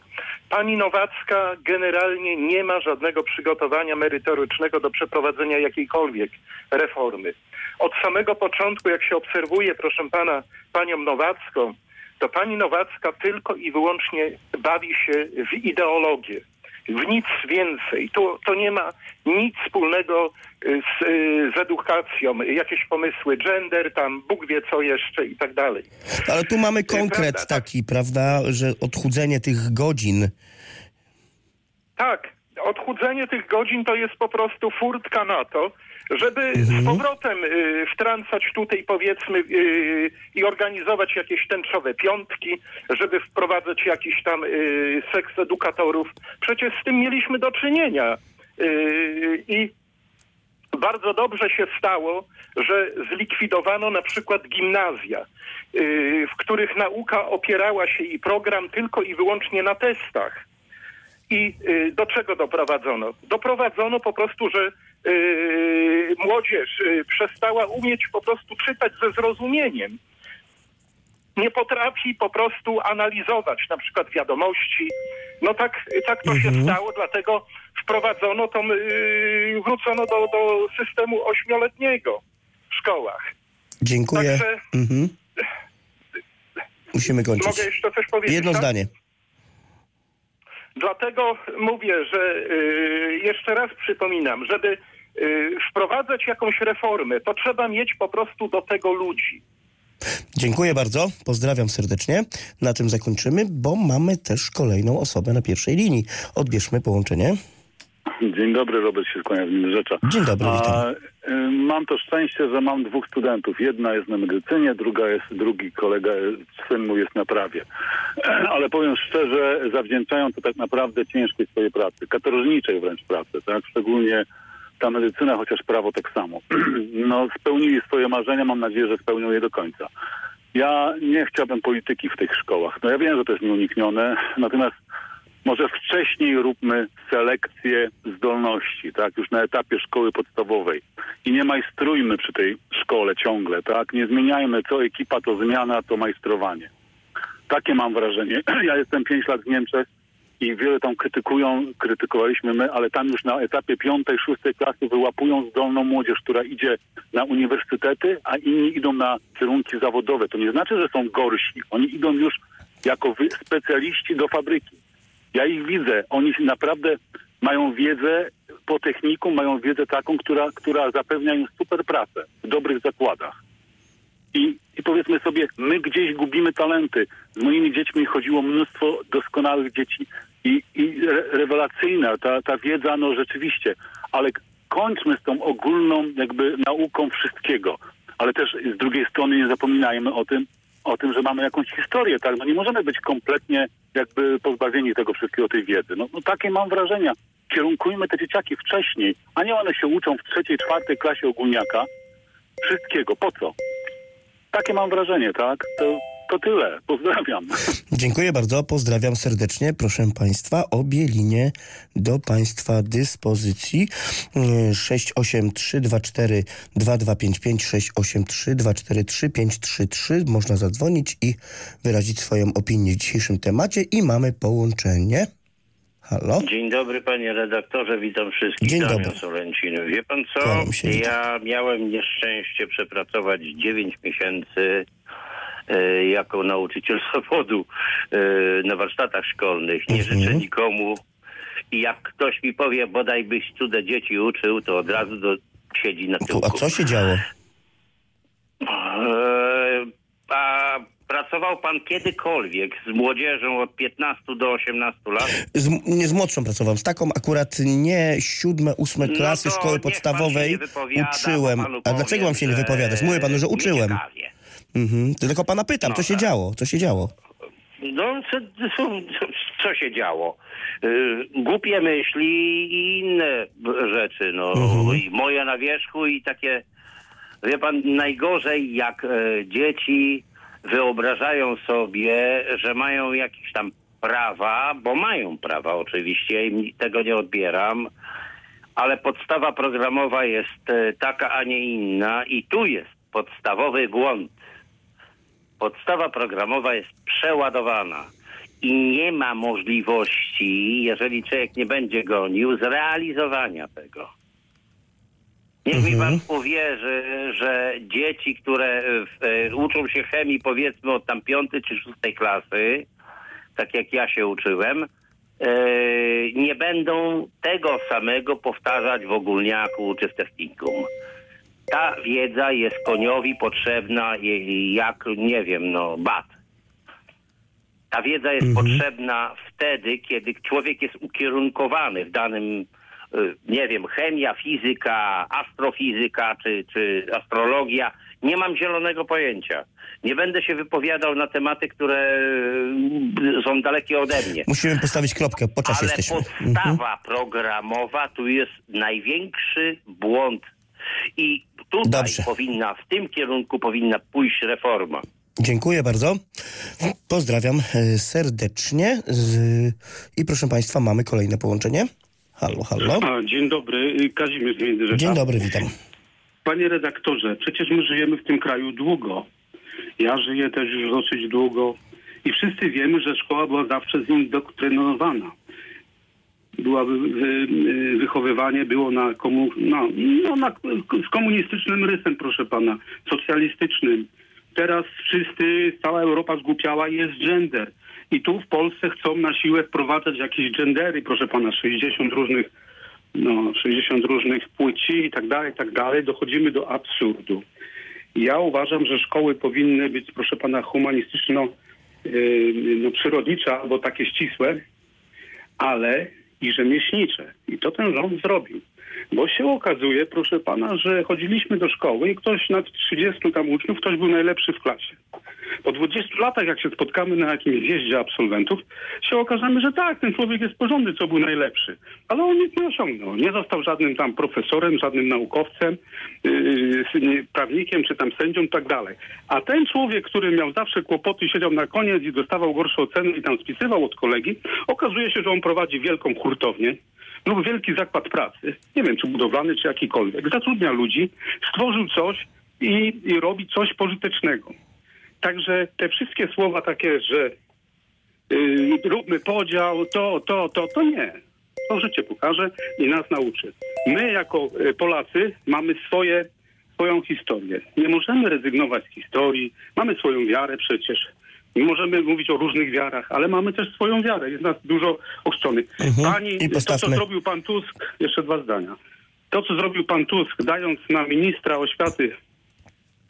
Speaker 17: Pani Nowacka generalnie nie ma żadnego przygotowania merytorycznego do przeprowadzenia jakiejkolwiek reformy. Od samego początku, jak się obserwuje, proszę pana, panią Nowacką, to pani Nowacka tylko i wyłącznie bawi się w ideologię. W nic więcej. To, to nie ma nic wspólnego y, z, y, z edukacją. Jakieś pomysły gender, tam Bóg wie co jeszcze i tak dalej.
Speaker 2: Ale tu mamy konkret taki, prawda, że odchudzenie tych godzin.
Speaker 17: Tak, odchudzenie tych godzin to jest po prostu furtka na to, żeby
Speaker 2: Mhm.
Speaker 17: z powrotem y, wtrącać tutaj powiedzmy y, i organizować jakieś tęczowe piątki, żeby wprowadzać jakiś tam y, seks edukatorów. Przecież z tym mieliśmy do czynienia. Y, I bardzo dobrze się stało, że zlikwidowano na przykład gimnazja, y, w których nauka opierała się i program tylko i wyłącznie na testach. I y, do czego doprowadzono? Doprowadzono po prostu, że y, młodzież y, przestała umieć po prostu czytać ze zrozumieniem. Nie potrafi po prostu analizować na przykład wiadomości. No tak, tak to się stało, dlatego wprowadzono to, wrócono do, do systemu ośmioletniego w szkołach.
Speaker 2: Dziękuję.
Speaker 17: Także-
Speaker 2: Mhm. Musimy kończyć.
Speaker 17: Mogę jeszcze coś powiedzieć?
Speaker 2: Jedno
Speaker 17: tak?
Speaker 2: zdanie.
Speaker 17: Dlatego mówię, że y, jeszcze raz przypominam, żeby y, wprowadzać jakąś reformę, to trzeba mieć po prostu do tego ludzi.
Speaker 2: Dziękuję bardzo. Pozdrawiam serdecznie. Na tym zakończymy, bo mamy też kolejną osobę na pierwszej linii. Odbierzmy połączenie.
Speaker 18: Dzień dobry, Robert się kłania w Rzecza.
Speaker 2: Dzień dobry, witam.
Speaker 18: y, mam to szczęście, że mam dwóch studentów. Jedna jest na medycynie, druga jest, drugi kolega, syn mój jest na prawie. Ale powiem szczerze, zawdzięczają to tak naprawdę ciężkiej swojej pracy, katorżniczej wręcz pracy, tak? Szczególnie ta medycyna, chociaż prawo tak samo. No, spełnili swoje marzenia, mam nadzieję, że spełnią je do końca. Ja nie chciałbym polityki w tych szkołach. No ja wiem, że to jest nieuniknione, natomiast może wcześniej róbmy selekcję zdolności, tak, już na etapie szkoły podstawowej. I nie majstrujmy przy tej szkole ciągle, tak, nie zmieniajmy, co ekipa to zmiana, to majstrowanie. Takie mam wrażenie. Ja jestem pięć lat w Niemczech i wiele tam krytykują, krytykowaliśmy my, ale tam już na etapie piątej, szóstej klasy wyłapują zdolną młodzież, która idzie na uniwersytety, a inni idą na kierunki zawodowe. To nie znaczy, że są gorsi. Oni idą już jako specjaliści do fabryki. Ja ich widzę. Oni naprawdę mają wiedzę po techniku, mają wiedzę taką, która, która zapewnia im super pracę w dobrych zakładach. I, I powiedzmy sobie, my gdzieś gubimy talenty. Z moimi dziećmi chodziło mnóstwo doskonałych dzieci i, i re, rewelacyjna ta, ta wiedza, no rzeczywiście, ale kończmy z tą ogólną jakby nauką wszystkiego. Ale też z drugiej strony nie zapominajmy o tym, o tym, że mamy jakąś historię, tak? No nie możemy być kompletnie jakby pozbawieni tego wszystkiego, tej wiedzy. No, no takie mam wrażenia. Kierunkujmy te dzieciaki wcześniej, a nie one się uczą w trzeciej, czwartej klasie ogólniaka. Wszystkiego. Po co? Takie mam wrażenie, tak? To, to tyle. Pozdrawiam.
Speaker 2: Dziękuję bardzo, pozdrawiam serdecznie. Proszę Państwa, obie linie do Państwa dyspozycji. Yy, 68324 2255 683 533. Można zadzwonić i wyrazić swoją opinię w dzisiejszym temacie i mamy połączenie. Halo?
Speaker 19: Dzień dobry panie redaktorze, witam wszystkich.
Speaker 2: Dzień
Speaker 19: Damian
Speaker 2: dobry.
Speaker 19: Solencin. Wie pan co? Ja miałem nieszczęście przepracować 9 miesięcy jako nauczyciel zawodu e, na warsztatach szkolnych. Nie
Speaker 2: Mhm.
Speaker 19: życzę nikomu. I jak ktoś mi powie, bodaj byś cudze dzieci uczył, to od razu do, siedzi na tyłku.
Speaker 2: A co się działo?
Speaker 19: E, a pracował pan kiedykolwiek z młodzieżą od 15 do 18 lat?
Speaker 2: Z, nie z młodszą pracowałem, z taką akurat nie siódme, ósme
Speaker 19: No
Speaker 2: klasy
Speaker 19: to
Speaker 2: szkoły podstawowej uczyłem. A dlaczego mam się nie wypowiadać? Mówię panu, że uczyłem. Mhm. Tylko pana pytam,
Speaker 19: No
Speaker 2: co się
Speaker 19: tak.
Speaker 2: działo? Co się działo?
Speaker 19: No, co, co, się działo? Y, Głupie myśli i inne rzeczy, no.
Speaker 2: Mhm.
Speaker 19: I moje na wierzchu i takie, wie pan, najgorzej jak e, dzieci wyobrażają sobie, że mają jakiś tam prawa, bo mają prawa oczywiście, im tego nie odbieram, ale podstawa programowa jest e, taka, a nie inna i tu jest podstawowy błąd. Podstawa programowa jest przeładowana i nie ma możliwości, jeżeli człowiek nie będzie gonił, zrealizowania tego. Niech mi pan uwierzy, że dzieci, które e, uczą się chemii powiedzmy od tam piątej czy szóstej klasy, tak jak ja się uczyłem, e, nie będą tego samego powtarzać w ogólniaku czy w technikum. Ta wiedza jest koniowi potrzebna i- jak, nie wiem, no, bat. Ta wiedza jest potrzebna wtedy, kiedy człowiek jest ukierunkowany w danym, y, nie wiem, chemia, fizyka, astrofizyka czy, czy astrologia. Nie mam zielonego pojęcia. Nie będę się wypowiadał na tematy, które y, są dalekie ode mnie.
Speaker 2: Musimy postawić kropkę, po czasie
Speaker 19: Ale
Speaker 2: jesteśmy.
Speaker 19: podstawa programowa tu jest największy błąd. I tutaj
Speaker 2: Dobrze.
Speaker 19: powinna, w tym kierunku powinna pójść reforma.
Speaker 2: Dziękuję bardzo. Pozdrawiam e, serdecznie. Z... I proszę Państwa, mamy kolejne połączenie. Halo, halo.
Speaker 20: A, dzień dobry, y, Kazimierz z Międzyrzecza.
Speaker 2: Dzień dobry, witam.
Speaker 20: Panie redaktorze, przecież my żyjemy w tym kraju długo. Ja żyję też już dosyć długo i wszyscy wiemy, że szkoła była zawsze zindoktrynowana. Była wy, wy, wychowywanie było na, komu, no, no, na z komunistycznym rysem, proszę pana, socjalistycznym. Teraz wszyscy, cała Europa zgłupiała i jest gender. I tu w Polsce chcą na siłę wprowadzać jakieś gendery, proszę pana, 60 różnych no, 60 różnych płci i tak dalej, i tak dalej, dochodzimy do absurdu. Ja uważam, że szkoły powinny być, proszę pana, humanistyczno yy, no, przyrodnicze albo takie ścisłe, ale i rzemieślnicze. I to ten rząd zrobił. Bo się okazuje, proszę pana, że chodziliśmy do szkoły i ktoś nad 30 tam uczniów, ktoś był najlepszy w klasie. Po 20 latach, jak się spotkamy na jakimś zjeździe absolwentów, się okażemy, że tak, ten człowiek jest porządny, co był najlepszy. Ale on nic nie osiągnął. Nie został żadnym tam profesorem, żadnym naukowcem, yy, prawnikiem, czy tam sędzią, tak dalej. A ten człowiek, który miał zawsze kłopoty, siedział na koniec i dostawał gorsze oceny i tam spisywał od kolegi, okazuje się, że on prowadzi wielką hurtownię lub wielki zakład pracy, nie wiem, czy budowlany, czy jakikolwiek. Zatrudnia ludzi, stworzył coś i, i robi coś pożytecznego. Także te wszystkie słowa takie, że yy, róbmy podział, to, to, to, to nie. To życie pokaże i nas nauczy. My jako y, Polacy mamy swoje, swoją historię. Nie możemy rezygnować z historii. Mamy swoją wiarę przecież. Możemy mówić o różnych wiarach, ale mamy też swoją wiarę. Jest nas dużo ochrzczonych. Pani, to co zrobił pan Tusk, jeszcze dwa zdania. To, co zrobił pan Tusk, dając na ministra oświaty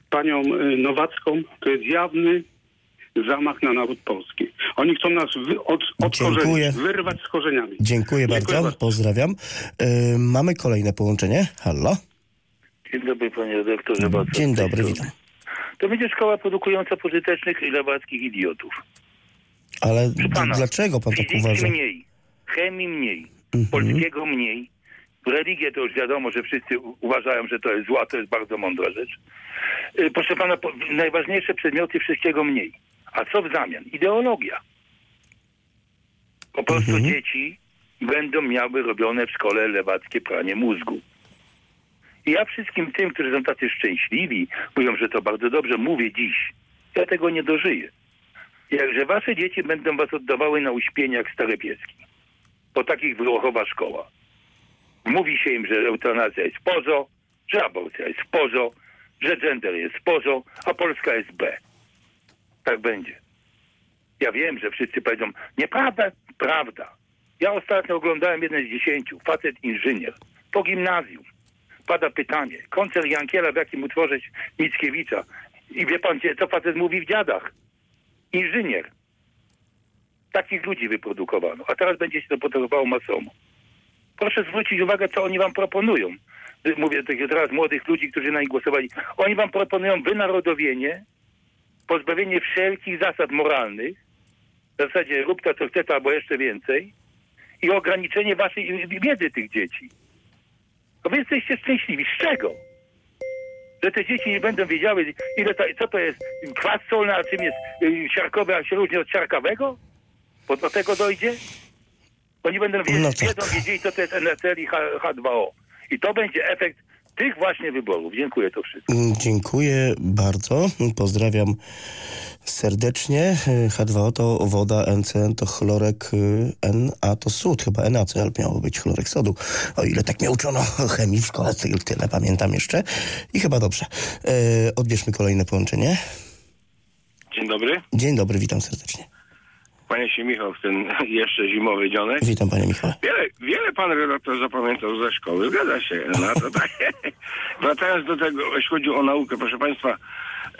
Speaker 20: panią y, Nowacką, to jest jawny zamach na naród polski. Oni chcą nas wy, od, od
Speaker 2: Dziękuję.
Speaker 20: korzeni, wyrwać z korzeniami.
Speaker 2: Dziękuję bardzo, pozdrawiam. E, mamy kolejne połączenie. Halo.
Speaker 21: Dzień dobry panie redaktorze. Bardzo
Speaker 2: Dzień dobry, witam.
Speaker 21: To będzie szkoła produkująca pożytecznych i lewackich idiotów.
Speaker 2: Ale dlaczego pan tak uważa?
Speaker 21: mniej, chemii mniej,
Speaker 2: Mhm.
Speaker 21: polskiego mniej. Religię to już wiadomo, że wszyscy uważają, że to jest zła, to jest bardzo mądra rzecz. Y, Proszę pana, najważniejsze przedmioty wszystkiego mniej. A co w zamian? Ideologia. Po prostu dzieci będą miały robione w szkole lewackie pranie mózgu. I ja wszystkim tym, którzy są tacy szczęśliwi, mówią, że to bardzo dobrze, mówię dziś. Ja tego nie dożyję. Jakże wasze dzieci będą was oddawały na uśpienie jak stare pieski. Po takich wyłochowa szkoła. Mówi się im, że eutanazja jest pozo, że aborcja jest pozo, że gender jest pozo, a Polska jest B. Tak będzie. Ja wiem, że wszyscy powiedzą, nieprawda, prawda. Ja ostatnio oglądałem jeden z dziesięciu, facet inżynier, po gimnazjum. Pada pytanie, koncert Jankiela w jakim utworze Mickiewicza. I wie pan, co facet mówi w dziadach? Inżynier. Takich ludzi wyprodukowano, a teraz będzie się to produkowało masowo. Proszę zwrócić uwagę, co oni wam proponują. Mówię teraz młodych ludzi, którzy na nich głosowali. Oni wam proponują wynarodowienie, pozbawienie wszelkich zasad moralnych, w zasadzie rób to, co chcesz, albo jeszcze więcej, i ograniczenie waszej wiedzy tych dzieci. To wy jesteście szczęśliwi. Z czego? Że te dzieci nie będą wiedziały, ile to, co to jest kwas solny, a czym jest y, siarkowy, a się różni od siarkawego? Bo do tego dojdzie? Oni będą wiedzieć,
Speaker 2: No tak.
Speaker 21: wiedzieli, co to jest NSR i H- H2O. I to będzie efekt tych właśnie wyborów. Dziękuję to wszystko.
Speaker 2: Mm, Dziękuję bardzo. Pozdrawiam serdecznie. H2O to woda, NCN to chlorek, y, Na to sód, chyba NaCl miało być chlorek sodu. O ile tak mnie uczono chemii w szkole, tyle, pamiętam jeszcze. I chyba dobrze. E, odbierzmy kolejne połączenie.
Speaker 22: Dzień dobry.
Speaker 2: Dzień dobry, witam serdecznie.
Speaker 22: Kłania się Michał w ten jeszcze zimowy dzionek.
Speaker 2: Witam panie Michale.
Speaker 22: Wiele, wiele pan redaktor zapamiętał ze szkoły, zgadza się. No, to tak. Wracając do tego, jeśli chodzi o naukę, proszę państwa,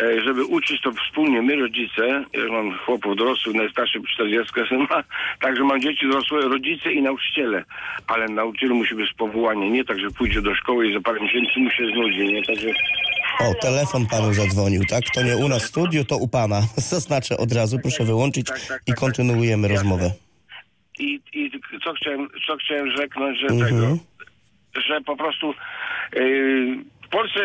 Speaker 22: e, żeby uczyć to wspólnie my rodzice, ja mam chłopów dorosłych, najstarszy 40 syn ma, także mam dzieci dorosłe, rodzice i nauczyciele, ale nauczyciel musi być z powołania, nie tak, że pójdzie do szkoły i za parę miesięcy mu się znudzi, nie, także
Speaker 2: O, telefon panu zadzwonił, tak? To nie u nas w studiu, to u pana. Zaznaczę od razu, proszę wyłączyć i kontynuujemy rozmowę.
Speaker 22: I, i co chciałem, co chciałem rzeknąć, że
Speaker 2: Mhm.
Speaker 22: tego, że po prostu yy, w Polsce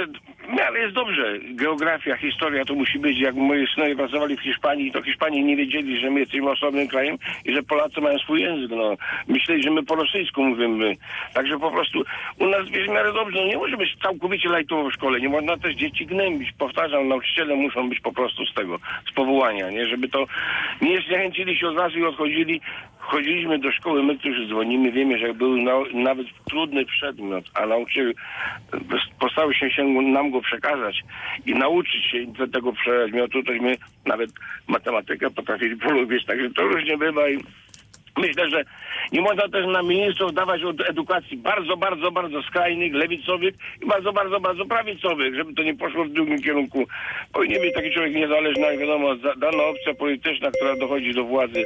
Speaker 22: w miarę jest dobrze. Geografia, historia to musi być. Jak moi synowie pracowali w Hiszpanii, to Hiszpanii nie wiedzieli, że my jesteśmy osobnym krajem i że Polacy mają swój język. No. Myśleli, że my po rosyjsku mówimy. Także po prostu u nas jest w miarę dobrze. No, nie może być całkowicie lajtowo w szkole. Nie można też dzieci gnębić. Powtarzam, nauczyciele muszą być po prostu z tego, z powołania, nie? Żeby to nie zniechęcili się od razu i odchodzili. Chodziliśmy do szkoły, my, którzy dzwonimy, wiemy, że był na, nawet trudny przedmiot, a nauczyciel postarał się, się nam go przekazać i nauczyć się tego przedmiotu, to my nawet matematykę potrafili polubić, także to różnie bywa i Myślę, że nie można też na ministrów dawać od edukacji bardzo, bardzo, bardzo skrajnych, lewicowych i bardzo, bardzo, bardzo prawicowych, żeby to nie poszło w drugim kierunku. Powinien być taki człowiek niezależny, jak wiadomo, dana opcja polityczna, która dochodzi do władzy,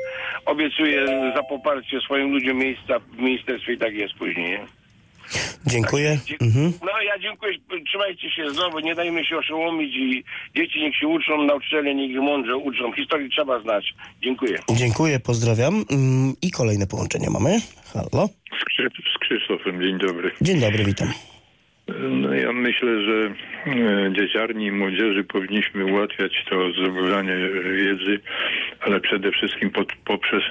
Speaker 22: obiecuje za poparcie swoim ludziom miejsca w ministerstwie i tak jest później. Nie?
Speaker 2: Dziękuję. Mhm.
Speaker 22: No ja dziękuję, trzymajcie się zdrowo, nie dajmy się oszołomić i dzieci niech się uczą, nauczyciele niech ich mądrze uczą. Historii trzeba znać. Dziękuję.
Speaker 2: Dziękuję, pozdrawiam. Mm, I kolejne połączenie mamy. Halo?
Speaker 23: Z, Krzy- z Krzysztofem, dzień dobry.
Speaker 2: Dzień dobry, witam.
Speaker 23: No ja myślę, że e, dzieciarni i młodzieży powinniśmy ułatwiać to zdobywanie wiedzy, ale przede wszystkim pod, poprzez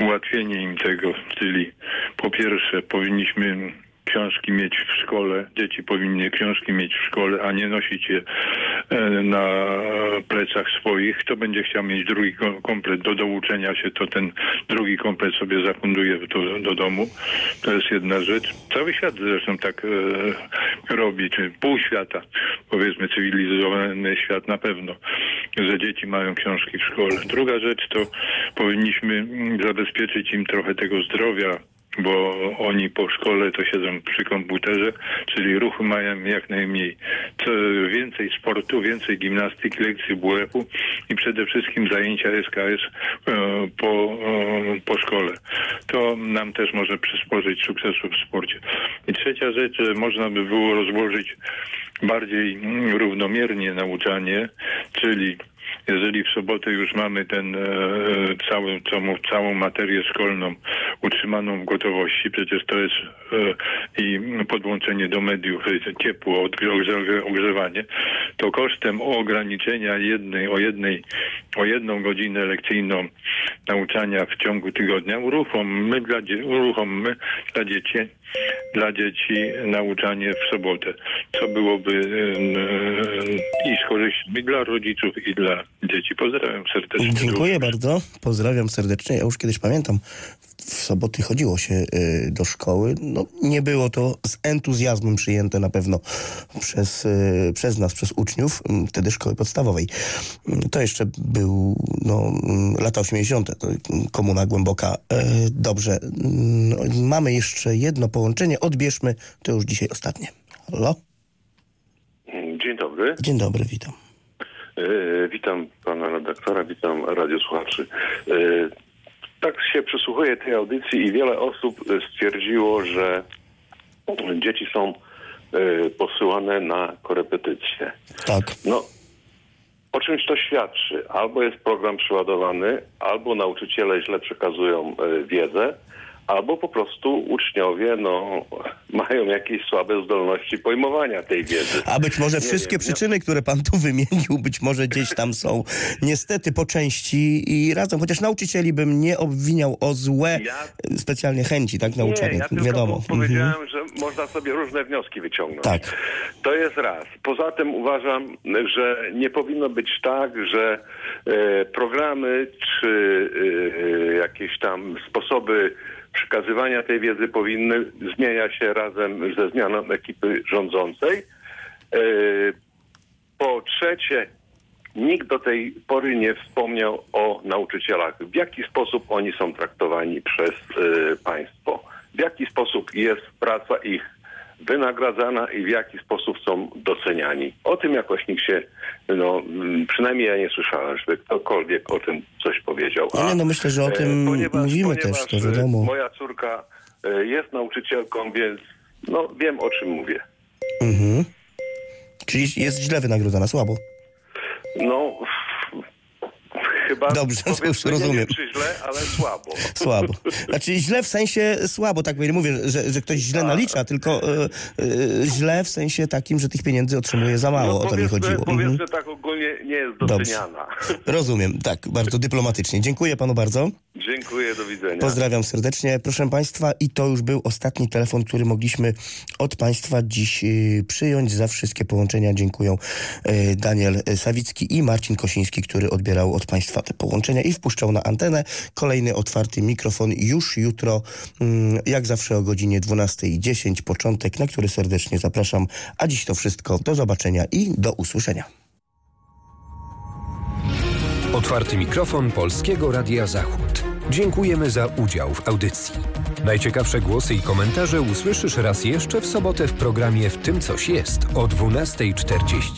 Speaker 23: ułatwienie im tego, czyli po pierwsze powinniśmy książki mieć w szkole, dzieci powinny książki mieć w szkole, a nie nosić je e, na plecach swoich. Kto będzie chciał mieć drugi kom- komplet do douczenia się, to ten drugi komplet sobie zafunduje do, do domu. To jest jedna rzecz. Cały świat zresztą tak e, robi, czy pół świata, powiedzmy cywilizowany świat na pewno, że dzieci mają książki w szkole. Druga rzecz to powinniśmy mm, zabezpieczyć im trochę tego zdrowia, bo oni po szkole to siedzą przy komputerze, czyli ruchu mają jak najmniej. Co więcej sportu, więcej gimnastyki, lekcji WF-u i przede wszystkim zajęcia SKS e, po, e, po szkole. To nam też może przysporzyć sukcesu w sporcie. I trzecia rzecz, można by było rozłożyć bardziej mm, równomiernie nauczanie, czyli jeżeli w sobotę już mamy ten e, cały, całą, całą materię szkolną utrzymaną w gotowości, przecież to jest e, i podłączenie do mediów, e, ciepło, ogrzewanie, to kosztem ograniczenia jednej, o jednej, o jedną godzinę lekcyjną nauczania w ciągu tygodnia uruchommy dla, uruchommy dla dzieci dla dzieci nauczanie w sobotę, co byłoby i z korzyścią dla rodziców, i dla dzieci. Pozdrawiam serdecznie.
Speaker 2: Dziękuję bardzo, pozdrawiam serdecznie. Ja już kiedyś pamiętam, w soboty chodziło się y, do szkoły. No, nie było to z entuzjazmem przyjęte na pewno przez, y, przez nas, przez uczniów, y, wtedy szkoły podstawowej. Y, To jeszcze był no, y, lata 80., to y, komuna głęboka. Y, Dobrze, no, mamy jeszcze jedno połączenie, odbierzmy, to już dzisiaj ostatnie. Halo?
Speaker 24: Dzień dobry.
Speaker 2: Dzień dobry, witam.
Speaker 24: E, witam pana redaktora, witam radiosłuchaczy. Tak się przysłuchuję tej audycji i wiele osób e, stwierdziło, że dzieci są e, posyłane na korepetycje.
Speaker 2: Tak.
Speaker 24: No, o czymś to świadczy. Albo jest program przeładowany, albo nauczyciele źle przekazują e, wiedzę, albo po prostu uczniowie no, mają jakieś słabe zdolności pojmowania tej wiedzy.
Speaker 2: A być może
Speaker 24: Nie
Speaker 2: wszystkie
Speaker 24: wiem,
Speaker 2: przyczyny, które pan tu wymienił, być może gdzieś tam są niestety po części i razem, chociaż nauczycieli bym nie obwiniał o złe specjalnie chęci, tak,
Speaker 24: Nie, ja
Speaker 2: wiadomo.
Speaker 24: po- powiedziałem, że można sobie różne wnioski wyciągnąć.
Speaker 2: Tak.
Speaker 24: To jest raz. Poza tym uważam, że nie powinno być tak, że e, programy czy e, jakieś tam sposoby przekazywania tej wiedzy powinny zmieniać się razem ze zmianą ekipy rządzącej. E, po trzecie, nikt do tej pory nie wspomniał o nauczycielach. W jaki sposób oni są traktowani przez e, państwo? W jaki sposób jest praca ich wynagradzana i w jaki sposób są doceniani? O tym jakoś nikt się, no mm, przynajmniej ja nie słyszałem, żeby ktokolwiek o tym coś powiedział.
Speaker 2: Ale no myślę, że o
Speaker 24: e,
Speaker 2: tym mówimy też, to
Speaker 24: e,
Speaker 2: wiadomo.
Speaker 24: Moja córka e, jest nauczycielką, więc no wiem o czym mówię.
Speaker 2: Mhm. Czyli jest źle wynagrodzona, słabo.
Speaker 24: No, chyba
Speaker 2: Dobrze, już rozumiem.
Speaker 24: Nie źle, ale słabo.
Speaker 2: Słabo. Znaczy źle w sensie słabo, tak nie mówię, że, że ktoś źle nalicza, tylko e, e, źle w sensie takim, że tych pieniędzy otrzymuje za mało, o to mi chodziło. Mhm.
Speaker 24: powiedzmy tak ogólnie nie jest
Speaker 2: Dobrze.
Speaker 24: doceniana.
Speaker 2: Rozumiem, tak, bardzo dyplomatycznie. Dziękuję panu bardzo.
Speaker 24: Dziękuję, do widzenia.
Speaker 2: Pozdrawiam serdecznie. Proszę Państwa, i to już był ostatni telefon, który mogliśmy od Państwa dziś y, przyjąć. Za wszystkie połączenia dziękuję y, Daniel Sawicki i Marcin Kosiński, który odbierał od Państwa te połączenia i wpuszczał na antenę. Kolejny otwarty mikrofon już jutro, mm, jak zawsze o godzinie 12.10, początek, na który serdecznie zapraszam. A dziś to wszystko. Do zobaczenia i do usłyszenia.
Speaker 25: Otwarty mikrofon Polskiego Radia Zachód. Dziękujemy za udział w audycji. Najciekawsze głosy i komentarze usłyszysz raz jeszcze w sobotę w programie W tym coś jest o 12.40.